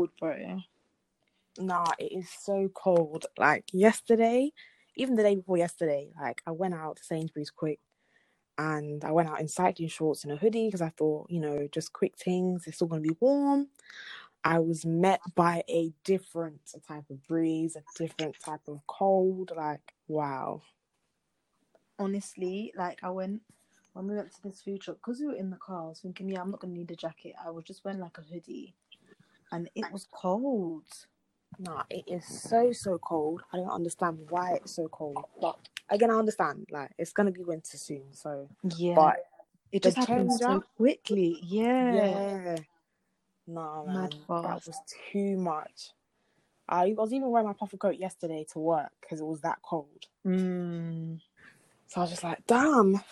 cold, bro. Nah, it is so cold. Like yesterday, even the day before yesterday, like I went out to Sainsbury's quick and I went out in cycling shorts and a hoodie because I thought, you know, just quick things, it's all gonna be warm. I was met by a different type of breeze, a different type of cold. Like, wow. Honestly, like I went when we went to this food truck because we were in the car. I was thinking, yeah, I'm not gonna need a jacket. I was just wearing like a hoodie, and it was cold. Nah, it is so so cold. I don't understand why it's so cold. But again, I understand. Like it's gonna be winter soon, so Yeah, but it just happened so quickly. Yeah, yeah. Nah, man, Mad that fast. was too much. I was even wearing my puffer coat yesterday to work because it was that cold. Mm. So I was just like, damn.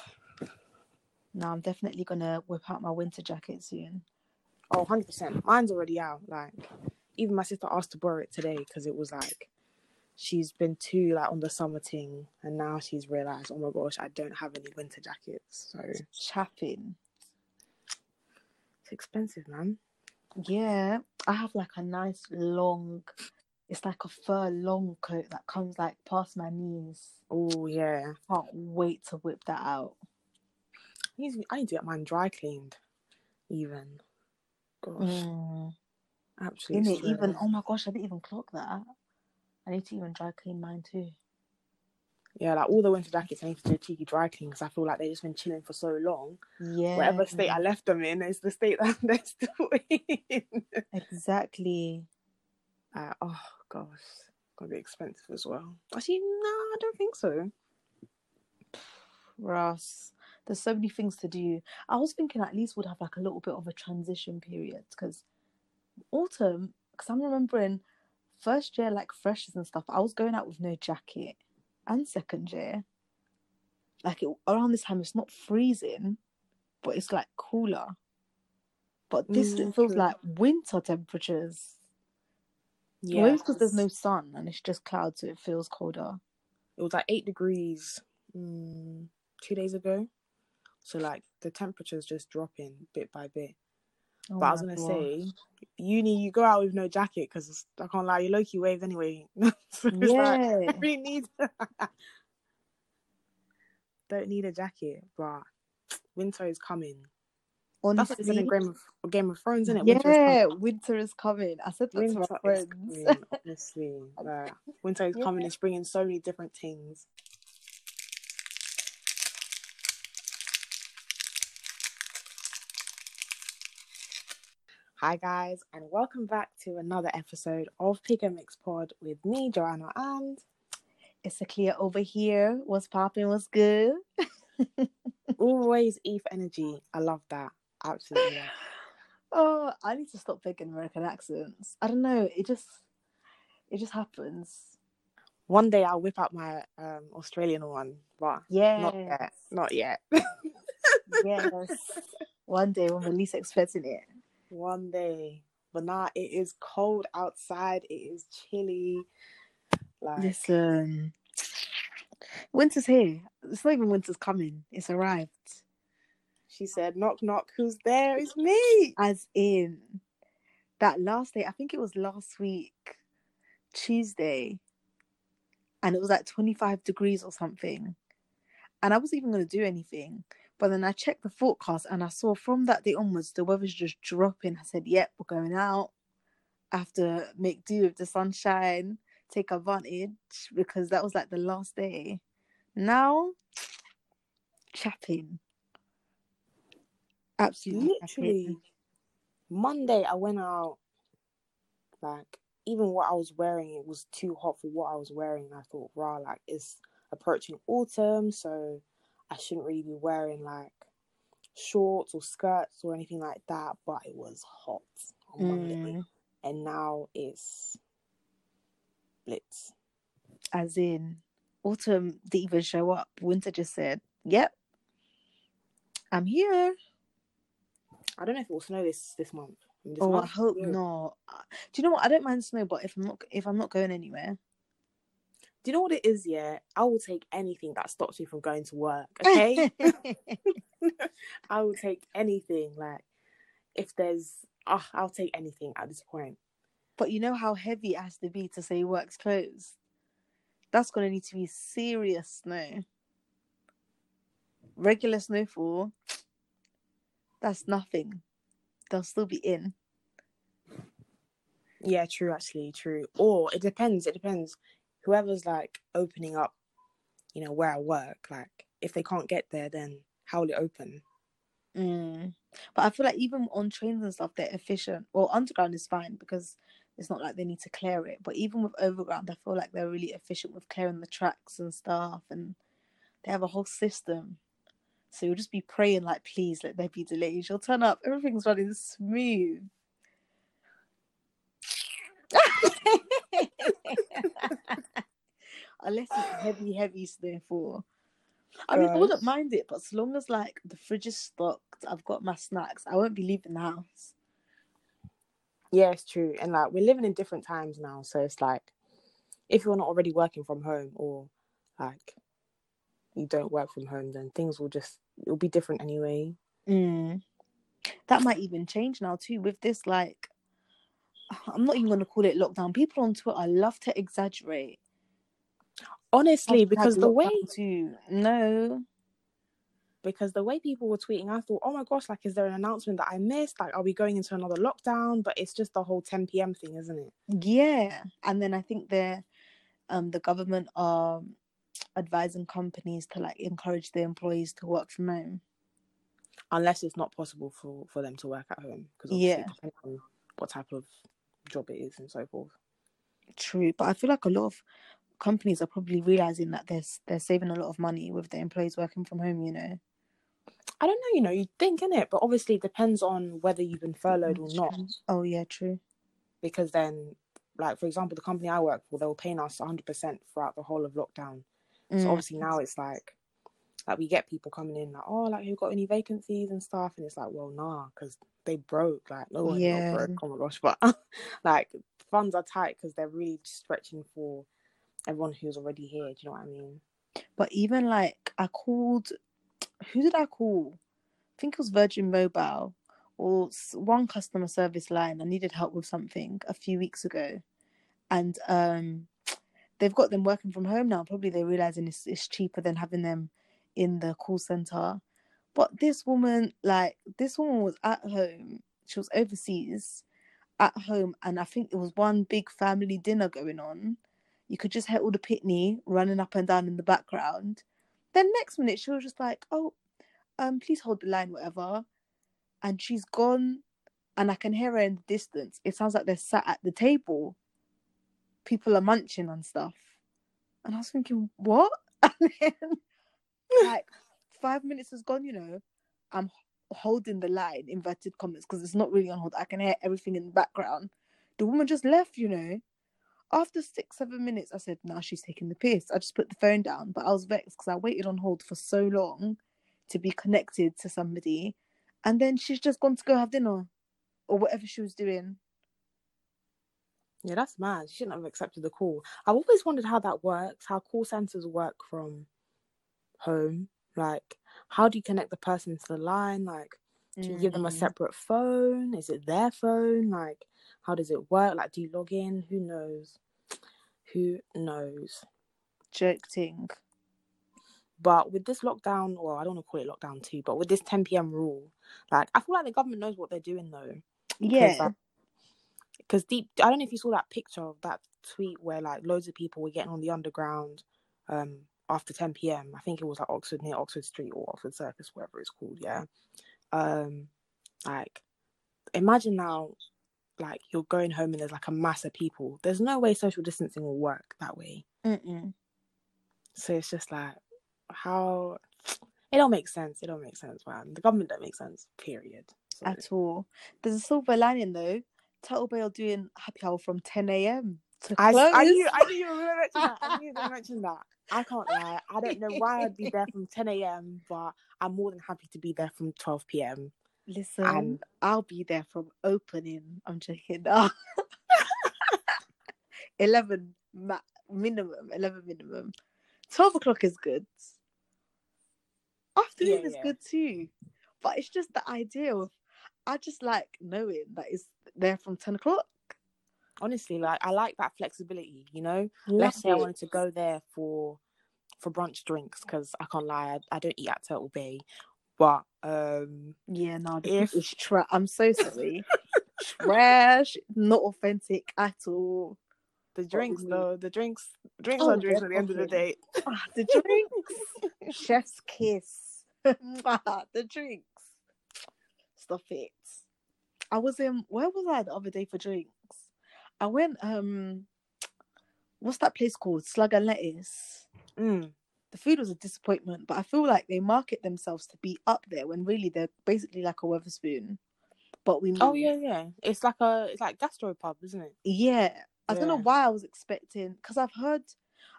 No, I'm definitely gonna whip out my winter jacket soon. Oh, 100%. Mine's already out. Like, even my sister asked to borrow it today because it was like, she's been too, like, on the summer thing. And now she's realized, oh my gosh, I don't have any winter jackets. So it's Chapping. expensive, man. Yeah, I have like a nice long. It's like a fur long coat that comes like past my knees. Oh, yeah. Can't wait to whip that out. I need, to, I need to get mine dry cleaned, even. Gosh, Mm. absolutely. Didn't it even? Oh my gosh, I didn't even clock that. I need to even dry clean mine too. Yeah, like all the winter jackets, I need to do a cheeky dry clean because I feel like they've just been chilling for so long. Yeah. Whatever state I left them in is the state that they're still in. Exactly. Uh, oh gosh, gonna be expensive as well. Actually, no, I don't think so. Ross. There's so many things to do. I was thinking at least we'd have like a little bit of a transition period because autumn. Because I'm remembering first year like freshers and stuff. I was going out with no jacket, and second year, like it, around this time, it's not freezing, but it's like cooler. But this Mm, it feels true. like winter temperatures. Yeah, Maybe because there's no sun and it's just clouds, so it feels colder. It was like eight degrees mm, two days ago, so like the temperature's just dropping bit by bit. Oh but I was gonna gosh. say, uni, you go out with no jacket because I can't lie, you low key wave anyway. so like, yeah. I really need. Don't need a jacket, but winter is coming. That's what they said in Game of Game of Thrones, isn't it? Winter is coming. yeah, winter is coming. I said that to Winter my is friends. coming, honestly. Like, winter is Yeah. coming. It's bringing so many different things. Hi guys, and welcome back to another episode of Pick and Mix Pod with me, Joanna, and It's a clear over here. What's popping? What's good? always E for energy. I love that. Absolutely. love. Oh, I need to stop picking American accents. I don't know. It just, it just happens. One day I'll whip out my um, Australian one, but Yeah. not yet. Not yet. yes. One day when we're least expecting it. One day. But now it is cold outside. It is chilly. Like Listen, winter's here. It's not even winter's coming. It's arrived. she said, knock knock, who's there? It's me. As in that last day, I think it was last week, Tuesday, and it was like 25 degrees or something. And I wasn't even going to do anything. But then I checked the forecast and I saw from that day onwards the weather's just dropping. I said, Yep, we're going out. I have to make do with the sunshine, take advantage because that was like the last day. Now, chapping. Absolutely. Literally. Monday I went out like even what I was wearing it was too hot for what I was wearing. I thought, rah, like it's approaching autumn, so I shouldn't really be wearing like shorts or skirts or anything like that. But it was hot on Monday. Mm, And now it's blitz. as in, autumn didn't even show up. Winter just said, Yep, I'm here. I don't know if it will snow this this month. I this Oh, I hope yeah. not. Do you know what? I don't mind snow, but if I'm not if I'm not going anywhere, you know what it is? Yeah, I will take anything that stops me from going to work. Okay, I will take anything. Like if there's, uh, I'll take anything at this point. But you know how heavy it has to be to say work's closed? That's gonna need to be serious snow. Regular snowfall, that's nothing. They'll still be in. Yeah, true. Actually, true. Or it depends. It depends. Whoever's like opening up, you know, where I work, like if they can't get there, then how will it open? Mm. But I feel like even on trains and stuff, they're efficient. Well, underground is fine because it's not like they need to clear it. But even with overground, I feel like they're really efficient with clearing the tracks and stuff, and they have a whole system. So you'll just be praying like, please let there be delays. You'll turn up, everything's running smooth. Unless it's heavy, heavy snowfall. I mean, I wouldn't mind it, but as long as like the fridge is stocked, I've got my snacks. I won't be leaving the house. Yeah, it's true. And like we're living in different times now, so it's like if you're not already working from home or like you don't work from home, then things will just it'll be different anyway. Mm. That might even change now too with this. Like, I'm not even going to call it lockdown. People on Twitter love to exaggerate. Honestly, Hashtag because the way too. No. because the way people were tweeting, I thought, oh my gosh, like is there an announcement that I missed? Like, are we going into another lockdown? But it's just the whole 10 p.m. thing, isn't it? Yeah, and then I think they're um the government are advising companies to like encourage their employees to work from home. Unless it's not possible for for them to work at home, because Yeah. it depends on what type of job it is and so forth. True, but I feel like a lot of companies are probably realizing that they're they're saving a lot of money with their employees working from home. You know. I don't know, you know, you think in it, but obviously it depends on whether you've been furloughed or not. Oh yeah, true. Because then, like for example, the company I work for, they were paying us 100% throughout the whole of lockdown. So Mm. obviously now it's like, like we get people coming in like, oh, like you got any vacancies and stuff, and it's like, well, nah, because they broke. Like no one Yeah. broke. Oh my gosh, but like funds are tight because they're really stretching for everyone who's already here. Do you know what I mean? But even like I called, who did I call? I think it was Virgin Mobile or one customer service line. I needed help with something a few weeks ago, and um, they've got them working from home now. Probably they're realizing it's it's cheaper than having them in the call center. But this woman, like this woman, was at home. She was overseas, at home, and I think it was one big family dinner going on. You could just hear all the pitney running up and down in the background. Then next minute she was just like, "Oh, um, please hold the line, whatever," and she's gone, and I can hear her in the distance. It sounds like they're sat at the table. People are munching on stuff, and I was thinking, "What?" And then, like, five minutes has gone. You know, I'm holding the line, inverted commas, because it's not really on hold. I can hear everything in the background. The woman just left. You know after six, seven minutes, I said, now she's taking the piss. I just put the phone down, but I was vexed because I waited on hold for so long to be connected to somebody. And then she's just gone to go have dinner or whatever she was doing. Yeah, that's mad. She shouldn't have accepted the call. I've always wondered how that works, how call centers work from home. Like, how do you connect the person to the line? Like, do you give them a Mm. separate phone? Is it their phone? Like, how does it work? Like, do you log in? Who knows? Who knows? Joke ting. But with this lockdown, well, I don't want to call it lockdown too, but with this 10 p.m. rule, like, I feel like the government knows what they're doing though. Yeah. because deep i don't know if you saw that picture of that tweet where like loads of people were getting on the underground um after 10 p.m i think it was like oxford near oxford street or oxford circus whatever it's called yeah um like imagine now like you're going home and there's like a mass of people there's no way social distancing will work that way Mm-mm. so it's just like how it don't make sense it don't make sense man the government don't make sense period so, At all. There's a silver lining though. Turtle Bay are doing happy hour from 10 a.m. to I. I knew I knew you were gonna mention that. I knew you were gonna mention that. I can't lie. I don't know why I'd be there from 10 a.m., but I'm more than happy to be there from 12 p.m. Listen, And- I'll be there from opening. I'm joking. Ah. 11 ma- minimum, 11 minimum. 12 o'clock is good. Afternoon Yeah, is yeah. good too. But it's just the idea of I just like knowing that it's there from ten o'clock. Honestly, like I like that flexibility. You know, Love let's say I wanted to go there for for brunch drinks because I can't lie, I, I don't eat at Turtle Bay, but um, Yeah, no, If- is trash. I'm so sorry. trash, not authentic at all. the drinks though, the drinks, drinks Oh, are drinks at the end of the day. Ah, the drinks, chef's kiss. The drinks. Stop it. I was in. Where was I the other day for drinks? I went. Um, what's that place called? Slug and Lettuce. Mm. The food was a disappointment, but I feel like they market themselves to be up there when really they're basically like a Wetherspoon. But we Oh yeah, yeah. It's like a it's like gastropub, isn't it? Yeah. I don't know why I was expecting because I've heard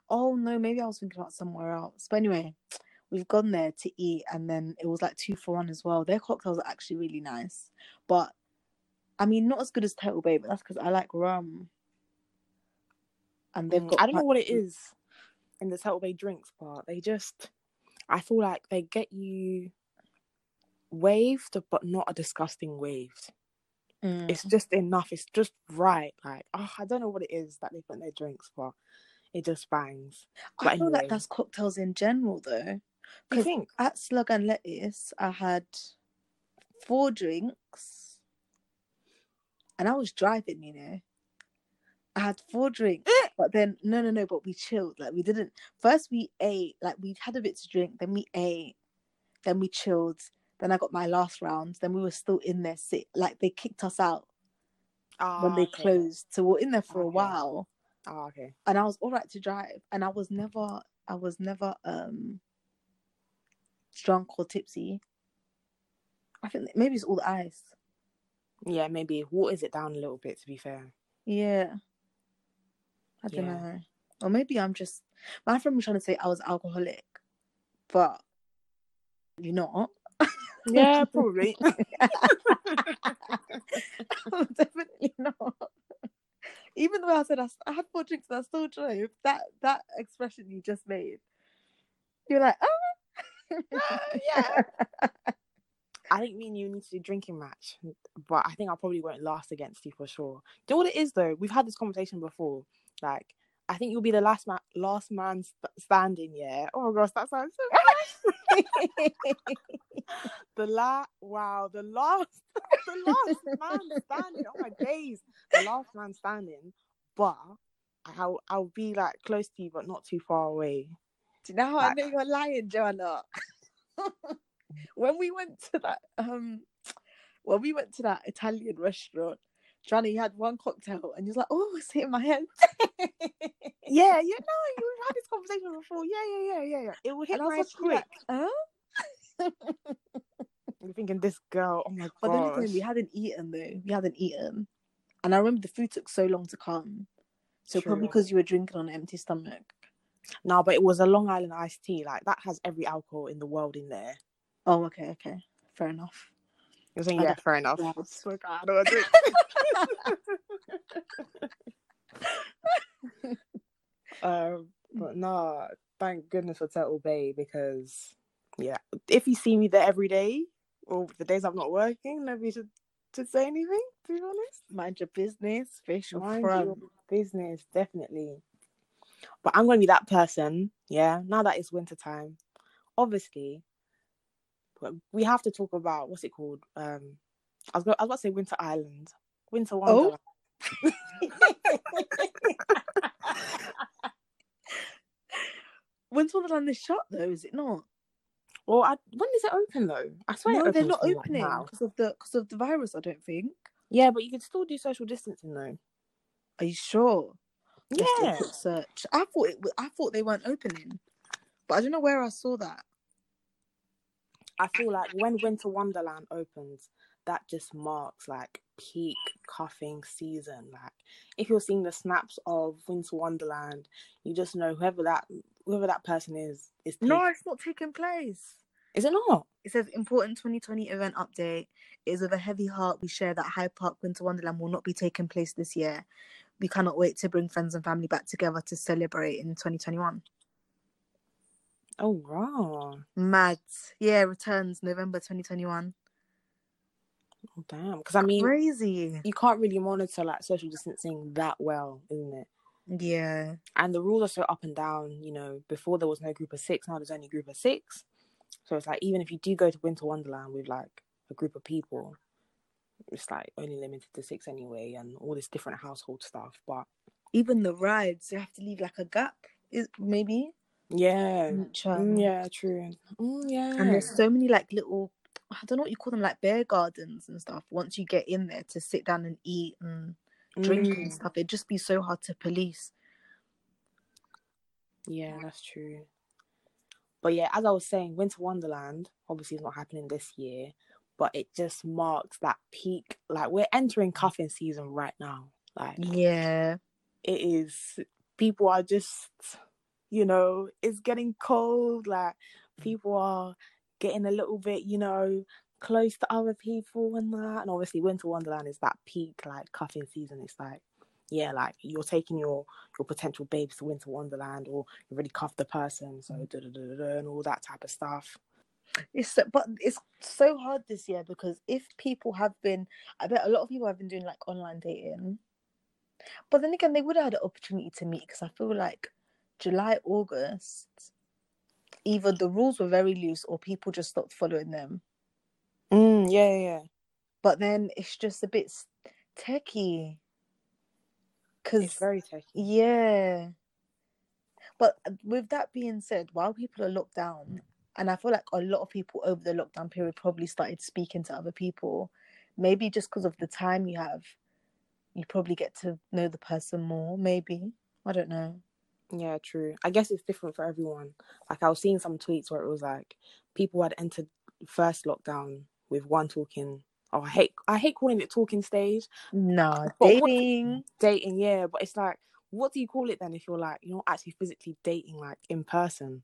oh no, maybe I was thinking about somewhere else. But anyway, we've gone there to eat and then it was like two for one as well. Their cocktails are actually really nice. But I mean not as good as Turtle Bay, but that's because I like rum. And they've Mm, got I don't know what it is in the Turtle Bay drinks part. They just I feel like they get you waved, but not a disgusting waved. Mm. It's just enough. It's just right. Like oh, I don't know what it is that they put in their drinks, but it just bangs. I but feel like that's cocktails in general though. Do you 'Cause think? at Slug and Lettuce, I had four drinks, and I was driving. You know, I had four drinks, Eh. but then no, no, no. But we chilled. Like we didn't. First, we ate. Like we had a bit to drink. Then we ate. Then we chilled. Then I got my last round. Then we were still in there. Sit like they kicked us out when Ah, they okay. closed. So we we're in there for a while Oh, okay. and I was all right to drive, and I was never, I was never um drunk or tipsy. I think maybe it's all the ice. Yeah, maybe waters it down a little bit. To be fair. Yeah, I don't Yeah. know, or maybe I'm just. My friend was trying to say I was alcoholic, but you're not. Yeah, probably. I'm definitely not. Even though I said I had four drinks and I still drove, that that expression you just made, you're like, ah. oh, yeah. I think me and you need to do drinking match, but I think I probably won't last against you for sure. Do you know what it is though? We've had this conversation before. Like, I think you'll be the last man, last man st- standing. Yeah. Oh my gosh, that sounds so. the la wow, the last, the last man standing. Oh my days, the last man standing. But I'll I'll be like close to you, but not too far away. Do you know how I know you're lying, Joanna? When we went to that um when we went to that Italian restaurant, Johnny had one cocktail and you was like, Oh, it's hitting my head. Yeah, yeah, no, you've had this conversation before. Yeah, yeah, yeah, yeah, yeah. It will hit my head like, quick. huh? I'm thinking this girl. Oh my god. But then again, we hadn't eaten though. We hadn't eaten. And I remember the food took so long to come. So probably because you were drinking on an empty stomach. No, but it was a Long Island iced tea. Like that has every alcohol in the world in there. Oh, okay, okay. Fair enough. You're saying, I yeah, fair enough. yeah. Swear to God, I don't um, but no, thank goodness for Turtle Bay because, yeah, if you see me there every day or the days I'm not working, nobody should, should say anything. To be honest, Mind your business, facial Mind front. your business, definitely. But I'm gonna be that person, yeah. Now that it's winter time, obviously, we have to talk about what's it called? Um, I was, I was about to say Winter Island, Winter Wonderland. Winter Wonderland is shut though, is it not? Well, I, when does it open though? I swear No, they're not opening because of the because of the virus. I don't think. Yeah, but you can still do social distancing though. Are you sure? Let's do a Yeah, search. I thought it. I thought they weren't opening, but I don't know where I saw that. I feel like when Winter Wonderland opens, that just marks like peak cuffing season. Like if you're seeing the snaps of Winter Wonderland, you just know whoever that whoever that person is is. No, it's not taking place. is it not? It says important 2020 event update. It is with a heavy heart we share that Hyde Park Winter Wonderland will not be taking place this year. We cannot wait to bring friends and family back together to celebrate in 2021. Oh wow! Mad. Yeah, returns November 2021. Oh, damn. Because I mean, Crazy. you can't really monitor like social distancing that well, isn't it? Yeah. And the rules are so up and down. You know, before there was no group of six, now there's only group of six. So it's like even if you do go to Winter Wonderland with like a group of people, it's like only limited to six anyway, and all this different household stuff. But Even the rides, you have to leave like a gap. Is maybe. Yeah, Mm, yeah, true. Mm, yeah, And there's so many like little, I don't know what you call them, like bear gardens and stuff. Once you get in there to sit down and eat and drink and Mm, stuff, it'd just be so hard to police. yeah, that's true. But yeah, as I was saying, Winter Wonderland obviously is not happening this year, but it just marks that peak. Like we're entering cuffing season right now. Like Yeah. it is people are just you know it's getting cold like mm. people are getting a little bit you know close to other people and that and obviously winter wonderland is that peak like cuffing season it's like yeah like you're taking your your potential babes to winter wonderland or you already cuffed the person so da, da, da, da, da, and all that type of stuff. It's so, but it's so hard this year because if people have been, I bet a lot of people have been doing like online dating, but then again they would have had an opportunity to meet because I feel like July, August, either the rules were very loose or people just stopped following them. mm, yeah yeah But then it's just a bit techie. Cause it's very techy Yeah. But uh, with that being said, while people are locked down, and I feel like a lot of people over the lockdown period probably started speaking to other people, maybe just because of the time you have, you probably get to know the person more. Maybe. I don't know. Yeah, true. I guess it's different for everyone. Like I was seeing some tweets where it was like people had entered first lockdown with one talking. Oh, I hate I hate calling it talking stage, No, But what- dating. dating. Yeah, but it's like, what do you call it then if you're like you're not actually physically dating like in person?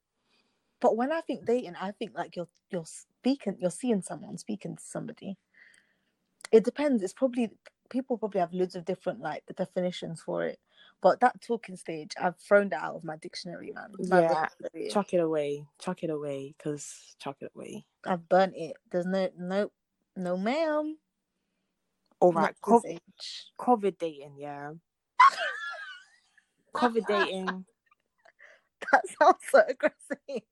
But when I think dating, I think like you're you're speaking, you're seeing someone, speaking to somebody. It depends. It's probably people probably have loads of different like definitions for it. But that talking stage, I've thrown that out of my dictionary, man. My Yeah, vocabulary. Chuck it away, chuck it away, cause chuck it away. I've burnt it. There's no no no ma'am. All right, co- COVID dating. Yeah, COVID dating. That sounds so aggressive.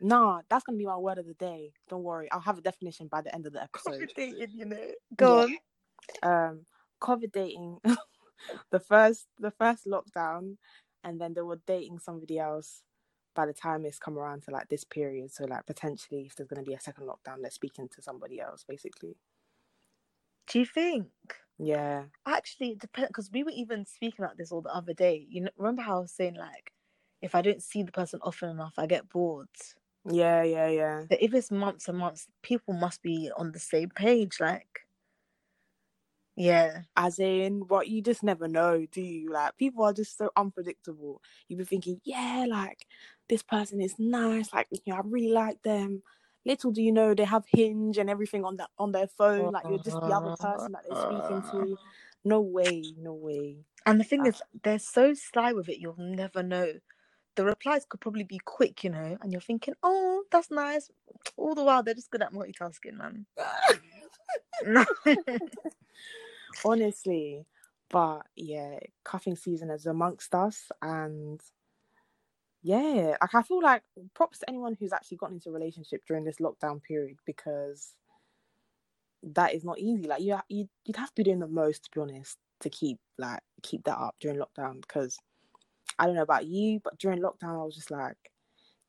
Nah, that's gonna be my word of the day. Don't worry, I'll have a definition by the end of the episode. COVID dating, you know. Go Yeah. on. um covid dating the first the first lockdown and then they were dating somebody else by the time it's come around to like this period so like potentially if there's going to be a second lockdown they're speaking to somebody else basically Do you think? yeah Actually, it depends because we were even speaking about this all the other day. You know, remember how I was saying like, if I don't see the person often enough, I get bored. yeah yeah yeah But if it's months and months, people must be on the same page. Like, yeah, as in what you just never know do you like people are just so unpredictable You'd be thinking yeah like this person is nice like you know i really like them little do you know they have hinge and everything on that on their phone like you're just the other uh-huh. person that they're speaking to no way no way and the thing is, they're so sly with it. You'll never know. The replies could probably be quick, you know, and you're thinking, "Oh, that's nice." All the while, they're just good at multitasking, man. honestly but yeah cuffing season is amongst us and yeah like i feel like props to anyone who's actually gotten into a relationship during this lockdown period because that is not easy. Like you, you you'd have to be doing the most to be honest to keep like keep that up during lockdown because i don't know about you but during lockdown i was just like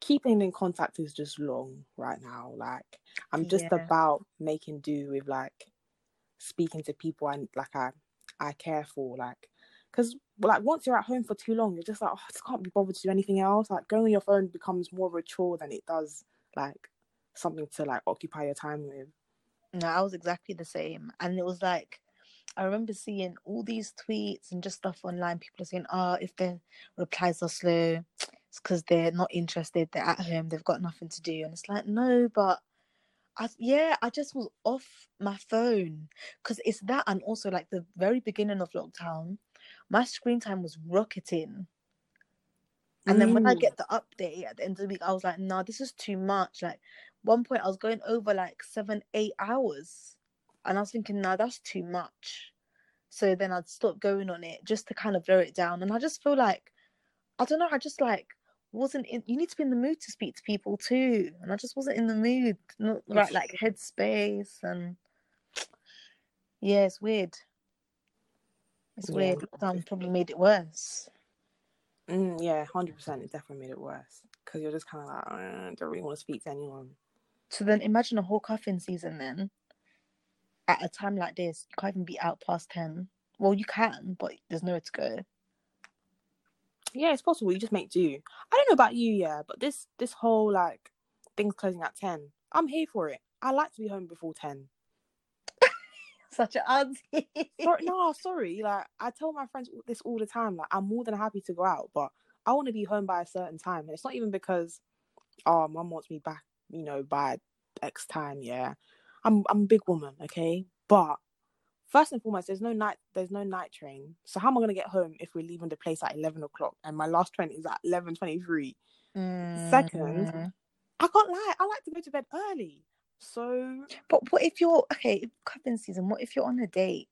keeping in contact is just long right now like i'm just Yeah. about making do with like speaking to people and like I I care for like because like once you're at home for too long you're just like oh, I just can't be bothered to do anything else like going on your phone becomes more of a chore than it does like something to like occupy your time with No, I was exactly the same. And it was like, I remember seeing all these tweets and just stuff online. People are saying, oh, if their replies are slow, it's because they're not interested. They're at home. They've got nothing to do. And it's like, no, but I, yeah, I just was off my phone because it's that. And also, like, the very beginning of lockdown, my screen time was rocketing. And then when I Mm. get the update at the end of the week, I was like, nah, this is too much. Like, one point I was going over like seven, eight hours. and I was thinking, no, that's too much. So then I'd stop going on it just to kind of lower it down. And I just feel like, I don't know, I just like wasn't in. You need to be in the mood to speak to people too, and I just wasn't in the mood, not the right like headspace, and yeah, it's weird. It's Yeah. weird. Lockdown probably made it worse. Mm, yeah, hundred percent. It definitely made it worse because you're just kind of like, i don't really want to speak to anyone. So then imagine a whole cuffing season then. At a time like this, you can't even be out past ten. Well, you can, but there's nowhere to go. Yeah, it's possible. You just make do. I don't know about you, yeah, but this this whole like things closing at ten, I'm here for it. I like to be home before ten. Such an auntie. Sorry, no, sorry. Like I tell my friends this all the time. Like I'm more than happy to go out, but I want to be home by a certain time, and it's not even because, oh, mum wants me back, you know, by X time. Yeah, I'm I'm a big woman, okay, but first and foremost, there's no night there's no night train. So how am I gonna get home if we're leaving the place at eleven o'clock and my last train is at eleven twenty three? Second, Mm. I can't lie. I like to go to bed early. So But what if you're okay? Cuffing season, what if you're on a date?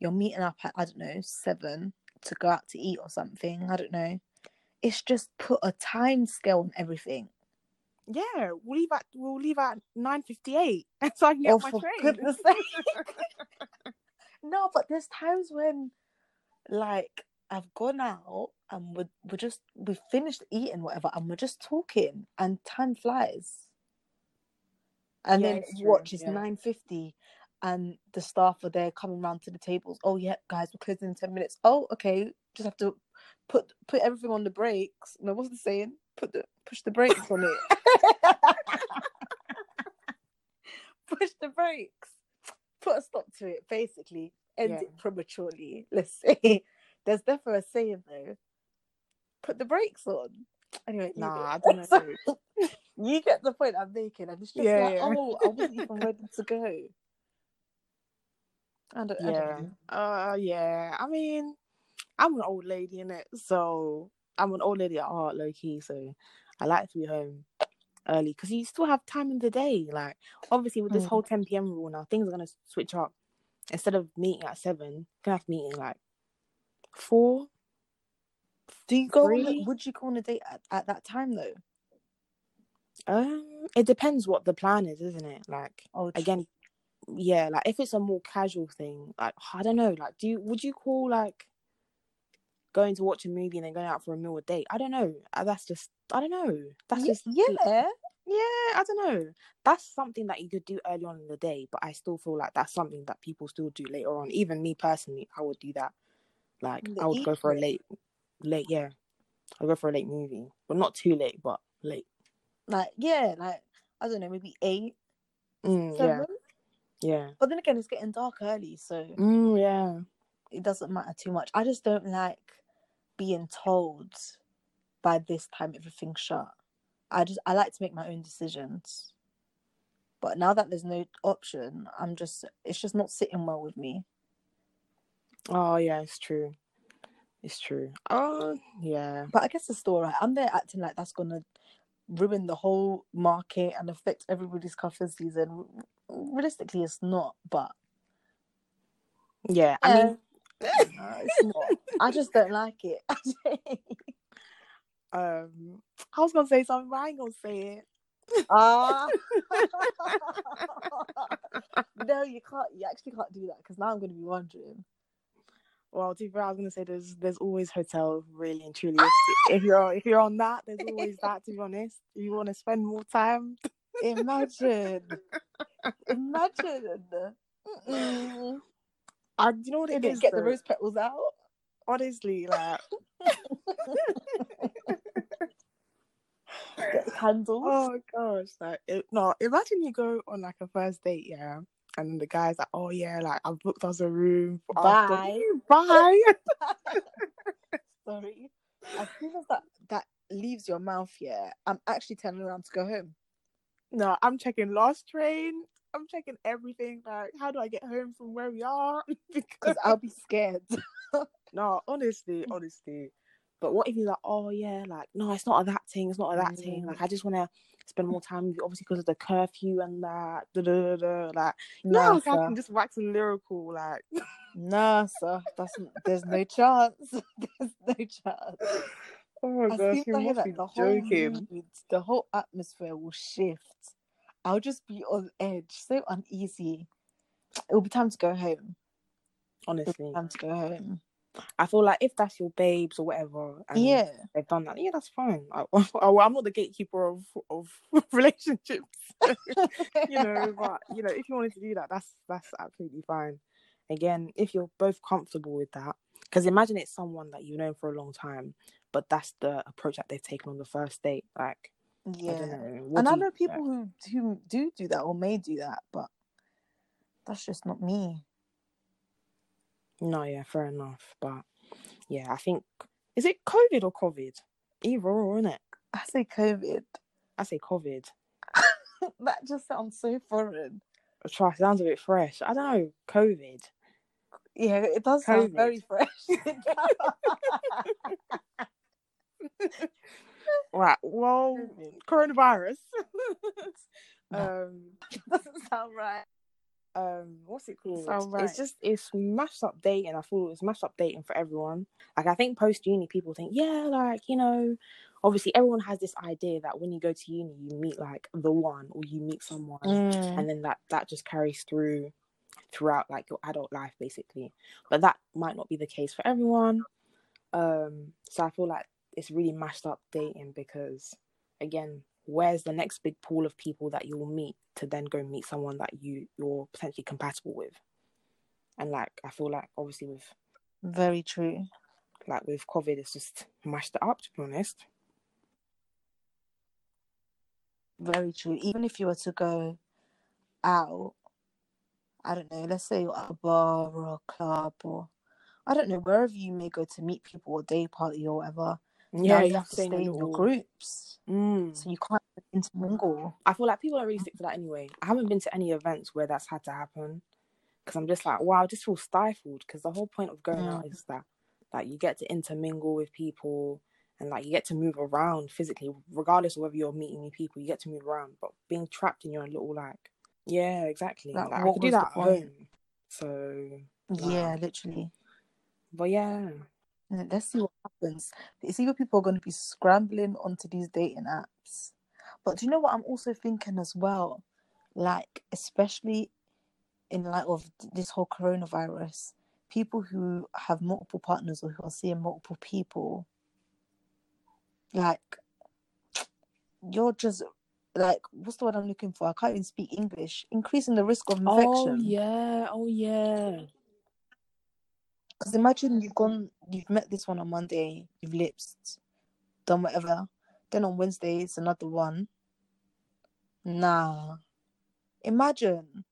You're meeting up at I don't know seven to go out to eat or something. I don't know. It's just put a time scale on everything. yeah, we'll leave at we'll leave at nine fifty eight, so I can get Oh, my for train. goodness sake. no, but there's times when, like, I've gone out and we're, we're just we've finished eating whatever, and we're just talking, and time flies. And Yeah, then watch it's yeah. nine fifty, and the staff are there coming round to the tables. Oh yeah, guys, we're closing in ten minutes. Oh okay, just have to put put everything on the brakes. No, what's the saying? Put the push the brakes on it. push the brakes. Put a stop to it. Basically, end Yeah. it prematurely. Let's say. There's definitely a saying though. Put the brakes on. Anyway, Nah, I don't know. you get the point I'm making, it's just Yeah, like, yeah. oh, I wasn't even ready to go. I don't, I don't Yeah. know. Uh, yeah. I mean, I'm an old lady in it, so I'm an old lady at heart, low key. So I like to be home early because you still have time in the day. Like, obviously, with this Mm. whole 10 p.m. rule now, things are gonna switch up. Instead of meeting at seven, can have meeting like four. Do you go? On a, would you go on a date at, at that time though? Um, it depends what the plan is, isn't it? Like, Oh, again, yeah. Like, if it's a more casual thing, like I don't know. Like, do you would you call like going to watch a movie and then going out for a meal a date? I don't know. Uh, That's just I don't know. That's Ye- just yeah. yeah, I don't know. That's something that you could do early on in the day, but I still feel like that's something that people still do later on. Even me personally, I would do that. Like I would go for a late, late, yeah. I'll go for a late movie, but not too late, but late. Like yeah, like I don't know, maybe eight, Mm, seven. yeah, yeah, But then again, it's getting dark early, so mm, yeah. it doesn't matter too much. I just don't like being told by this time everything's shut. I just I like to make my own decisions. But now that there's no option, I'm just it's just not sitting well with me. Oh yeah, it's true. It's true. Oh yeah. But I guess it's still. I'm there acting like that's gonna ruin the whole market and affect everybody's cuffing season. Realistically, it's not. But Yeah. I mean no, it's not. I just don't like it. um I was gonna say something, but I ain't gonna say it. Ah. no, you can't. You actually can't do that because now I'm going to be wondering. Well, to be fair, I was gonna say there's there's always hotel really and truly. If, you're if you're on that, there's always that. To be honest, if you want to spend more time. Imagine, imagine. Mm-mm. I, you know what it didn't is. get the rose petals out. Honestly, like Get candles. oh gosh, like it, no. Imagine you go on like a first date, yeah, and then the guy's like, oh yeah, like I've booked us a room. Bye. bye. Sorry. As soon as that that leaves your mouth, yeah, I'm actually turning around to go home. no, I'm checking last train. I'm checking everything. Like, how do I get home from where we are? because I'll be scared. no, honestly, honestly, But what if he's like, oh yeah, like no, it's not a that thing, it's not a that thing. Mm. Like I just want to spend more time with you, obviously because of the curfew and that. Da, da, da. Like no, Nah, I can just wax lyrical. Like Nah, sir. That's there's no chance. there's no chance. oh my gosh, you as I hear must be the whole mood, the whole atmosphere will shift. I'll just be on edge, so uneasy. It'll be time to go home. It'll be Honestly, time to go home. I feel like if that's your babes or whatever, and Yeah. they've done that, yeah, that's fine. I, I'm not the gatekeeper of of relationships. you know, but you know, if you wanted to do that, that's that's absolutely fine. Again, if you're both comfortable with that, because imagine it's someone that you've known for a long time, but that's the approach that they've taken on the first date. Like, I don't Yeah. know. And I know people who who do do that or may do that, but that's just not me. No, yeah, fair enough. But yeah, I think is it COVID or COVID? Either or, isn't it? I say COVID. I say COVID. that just sounds so foreign. Try sounds a bit fresh. I don't know. COVID. Yeah, it does sound very fresh. Right. Well, coronavirus. No. um, doesn't sound right. Um, what's it called? Sound right. It's just it's mashed up dating. I feel it's mashed up dating for everyone. Like I think post uni, people think, yeah, like you know, obviously everyone has this idea that when you go to uni, you meet like the one or you meet someone, Mm. and then that that just carries through throughout like your adult life basically but that might not be the case for everyone um so i feel like it's really mashed up dating because again where's the next big pool of people that you'll meet to then go meet someone that you you're potentially compatible with and like i feel like obviously with Very true. like with covid it's just mashed it up to be honest Very true. Even if you were to go out, I don't know, let's say you're at a bar or a club or I don't know, wherever you may go to meet people or day party or whatever, yeah now you have to stay in your groups. Mm. So you can't intermingle. I feel like people don't really stick to that anyway. I haven't been to any events where that's had to happen because I'm just like, wow, I just feel stifled. Because the whole point of going out is that, like, you get to intermingle with people and like you get to move around physically, regardless of whether you're meeting new people. You get to move around, but being trapped in your little like, yeah, exactly. Like, Like, I could do that at point? home. So, Yeah, literally. but Yeah, Let's see what happens. It's either people are going to be scrambling onto these dating apps. But do you know what I'm also thinking as well? Like, especially in light of this whole coronavirus, people who have multiple partners or who are seeing multiple people, like, you're just like, what's the word I'm looking for? I can't even speak English. Increasing the risk of oh, infection. oh yeah, oh yeah, Because imagine you've gone, you've met this one on Monday, you've lipsed, done whatever. Then on Wednesday, it's another one. Nah. Imagine.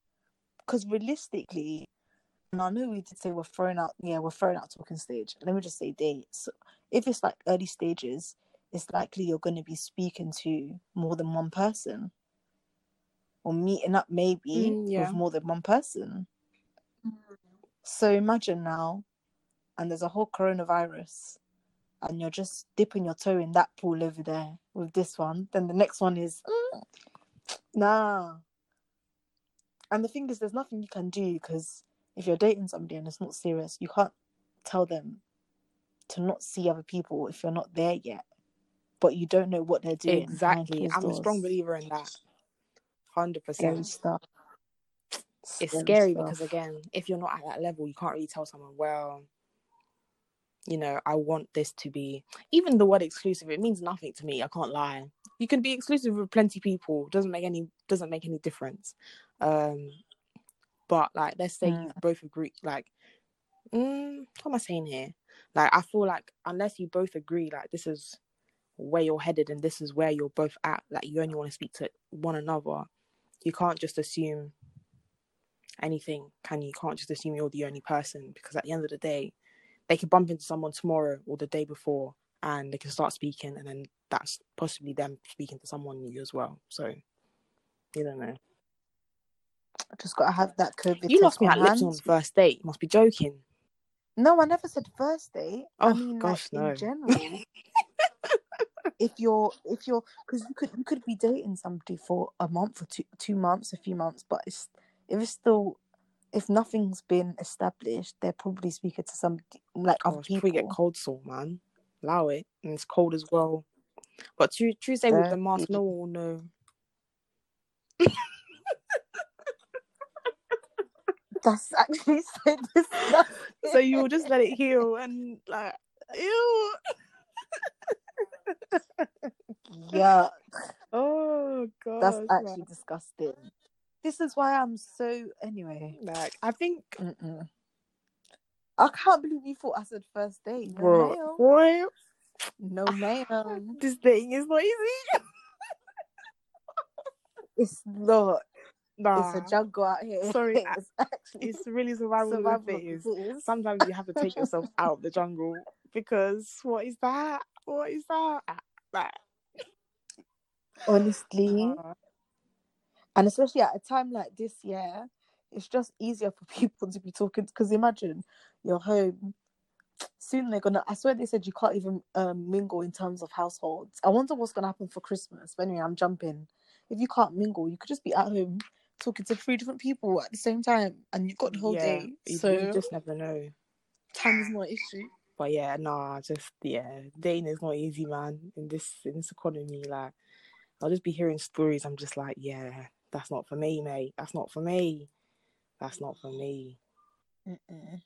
Because realistically, and I know we did say we're throwing out, yeah, we're throwing out talking stage. Let me just say dates. If it's like early stages, it's likely you're going to be speaking to more than one person or meeting up maybe Mm, yeah. with more than one person. So imagine now, and there's a whole coronavirus, and you're just dipping your toe in that pool over there with this one. Then the next one is, "Mm, nah. And the thing is, there's nothing you can do because if you're dating somebody and it's not serious, you can't tell them to not see other people if you're not there yet. But you don't know what they're doing. exactly. I'm a strong believer in that. Hundred Scary percent. stuff. it's scary stuff. because again if you're not at that level you can't really tell someone well you know i want this to be even the word exclusive it means nothing to me i can't lie you can be exclusive with plenty of people doesn't make any doesn't make any difference um but like let's say Mm. you both agree like mm, what am i saying here like i feel like unless you both agree like this is where you're headed and this is where you're both at like you only want to speak to one another you can't just assume anything can you? You can't just assume you're the only person because at the end of the day they could bump into someone tomorrow or the day before and they can start speaking and then that's possibly them speaking to someone new as well so you don't know I Just gotta have that COVID. you lost me at lips hand. on the first date you must be joking No, I never said first date. I Oh, mean, gosh, like no. in general. if you're, if you're, because you could, you could be dating somebody for a month or two, two months, a few months, but it's if it's still, if nothing's been established, they're probably speaking to some like other Gosh, before we people. get cold sore, man. Allow it. And it's cold as well. But Tu- Tuesday with the mask, no one will know. That's actually so disgusting. So you'll just let it heal and like, ew. yeah, Oh god. that's actually disgusting. This is why I'm so anyway. like I think Mm-mm. I can't believe you thought I said first date. No, bro. No, ma'am. this dating is not easy. It's not. Nah, It's a jungle out here. Sorry, it's actually it's really survival, survival of the of the fittest. fittest. Sometimes you have to take yourself out of the jungle because what is that? What is that? Like, Honestly, uh, and especially at a time like this, year it's just easier for people to be talking. Because imagine you're home. Soon they're gonna. I swear they said you can't even um, mingle in terms of households. I wonder what's gonna happen for Christmas. But anyway, I'm jumping. If you can't mingle, you could just be at home talking to three different people at the same time, and you've got the whole yeah, day. you, So you just never know. time is not an issue. But yeah, nah, just yeah, dating is not easy, man. In this in this economy, like I'll just be hearing stories. I'm just like, yeah, that's not for me, mate. That's not for me. That's not for me. Mm-mm.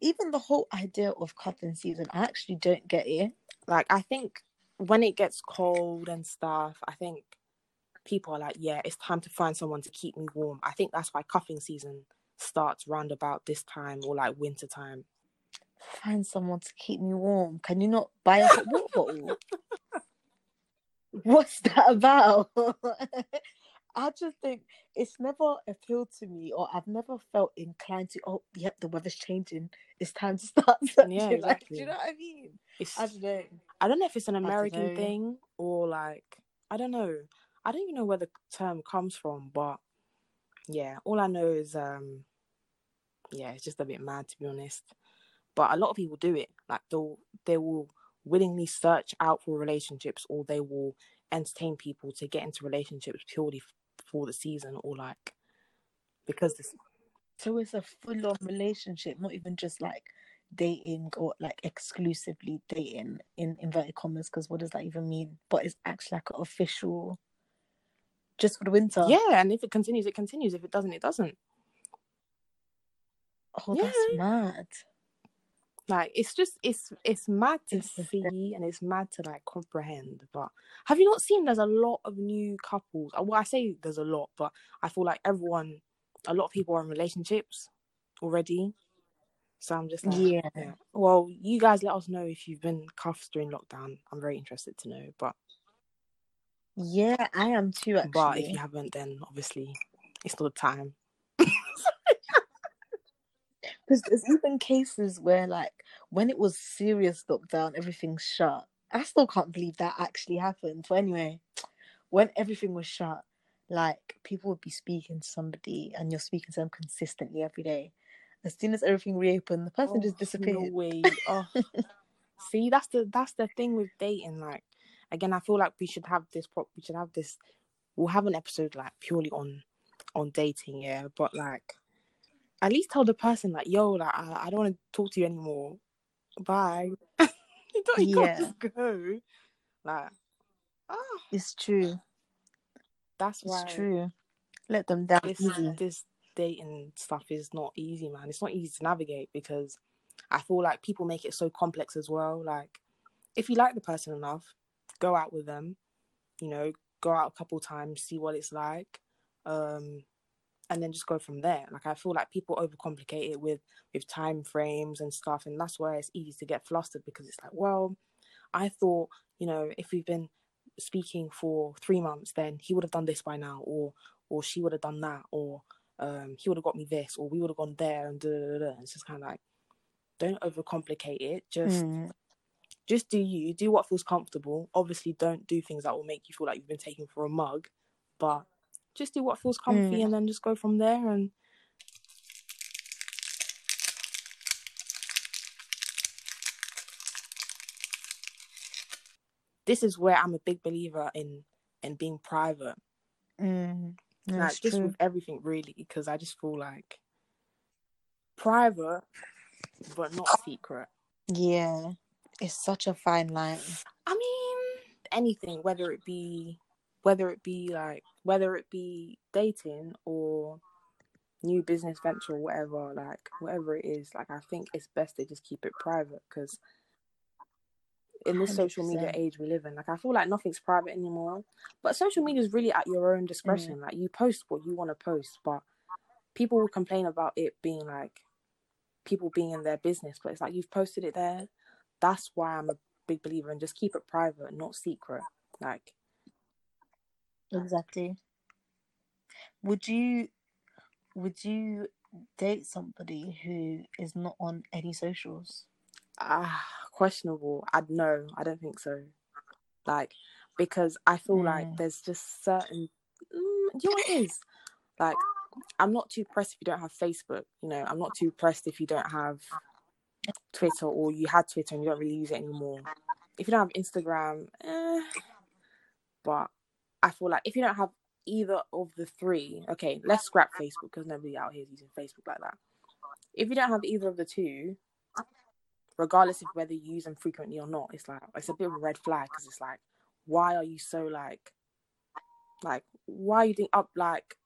Even the whole idea of cuffing season, I actually don't get it. Like I think when it gets cold and stuff, I think people are like, yeah, it's time to find someone to keep me warm. I think that's why cuffing season starts round about this time or like winter time. Find someone to keep me warm. Can you not buy a hot water bottle? What's that about? I just think it's never appealed to me, or I've never felt inclined to. Oh, yep, the weather's changing. It's time to start. searching. Yeah, Like, do you know what I mean? It's I don't know. I don't know if it's an American thing or like I don't know. I don't even know where the term comes from, but yeah, all I know is um yeah, it's just a bit mad to be honest. But a lot of people do it. Like they'll they will willingly search out for relationships or they will entertain people to get into relationships purely for the season or like because this So it's a full-on relationship, not even just like dating or like exclusively dating in inverted commas. Because what does that even mean? But it's actually like an official, just for the winter. yeah, and if it continues, it continues. If it doesn't, it doesn't. Oh, that's Yeah. mad. Like it's just it's it's mad to It's see and it's mad to like comprehend. But have you not seen there's a lot of new couples? uh, Well, I say there's a lot, but I feel like everyone, a lot of people are in relationships already. So I'm just like, Yeah. yeah. Well, you guys let us know if you've been cuffed during lockdown. I'm very interested to know. But Yeah, I am too. Actually, but if you haven't, then obviously it's not the time. Because there's even cases where, like, when it was serious lockdown, everything's shut. I still can't believe that actually happened. But anyway, when everything was shut, like, people would be speaking to somebody and you're speaking to them consistently every day. As soon as everything reopened, the person oh, just Oh, disappeared. No way. Oh. See, that's the that's the thing with dating. Like, again, I feel like we should have this. We should have this. We'll have an episode like purely on on dating, yeah. But like, at least tell the person like, yo, like, I, I don't want to talk to you anymore. Bye. you don't you Yeah. can't just go. Like, ah, It's true. that's It's why true. Let them down this easy. this dating stuff is not easy, man. It's not easy to navigate because I feel like people make it so complex as well. Like, if you like the person enough, go out with them. You know, go out a couple times, see what it's like, um, and then just go from there. Like, I feel like people overcomplicate it with with time frames and stuff, and that's where it's easy to get flustered because it's like, well, I thought, you know, if we've been speaking for three months, then he would have done this by now, or or she would have done that, or um, he would have got me this, or we would have gone there, and da, da, da, da. it's just kind of like, don't overcomplicate it. Just Mm. just do you, do what feels comfortable. Obviously, don't do things that will make you feel like you've been taken for a mug, but just do what feels comfy mm. and then just go from there and this is where I'm a big believer in in being private. Mm, like just true. with everything really, because I just feel like private but not secret. Yeah. It's such a fine line. I mean anything, whether it be whether it be like whether it be dating or new business venture or whatever, like whatever it is, like I think it's best to just keep it private because in this social media age we live in, like I feel like nothing's private anymore. But social media is really at your own discretion. Mm. Like you post what you want to post, but people will complain about it being like people being in their business, but it's like you've posted it there. That's why I'm a big believer in just keep it private, not secret. Like Exactly. Would you would you date somebody who is not on any socials? ah questionable. I'd no, I don't think so. Like because I feel like Mm. there's just certain mm, you know what it is? Like I'm not too pressed if you don't have Facebook, you know, I'm not too pressed if you don't have Twitter or you had Twitter and you don't really use it anymore. If you don't have Instagram, eh. but I feel like if you don't have either of the three, okay, let's scrap Facebook because nobody out here is using Facebook like that. If you don't have either of the two, regardless of whether you use them frequently or not, it's like it's a bit of a red flag because it's like, why are you so like, like why are you doing up like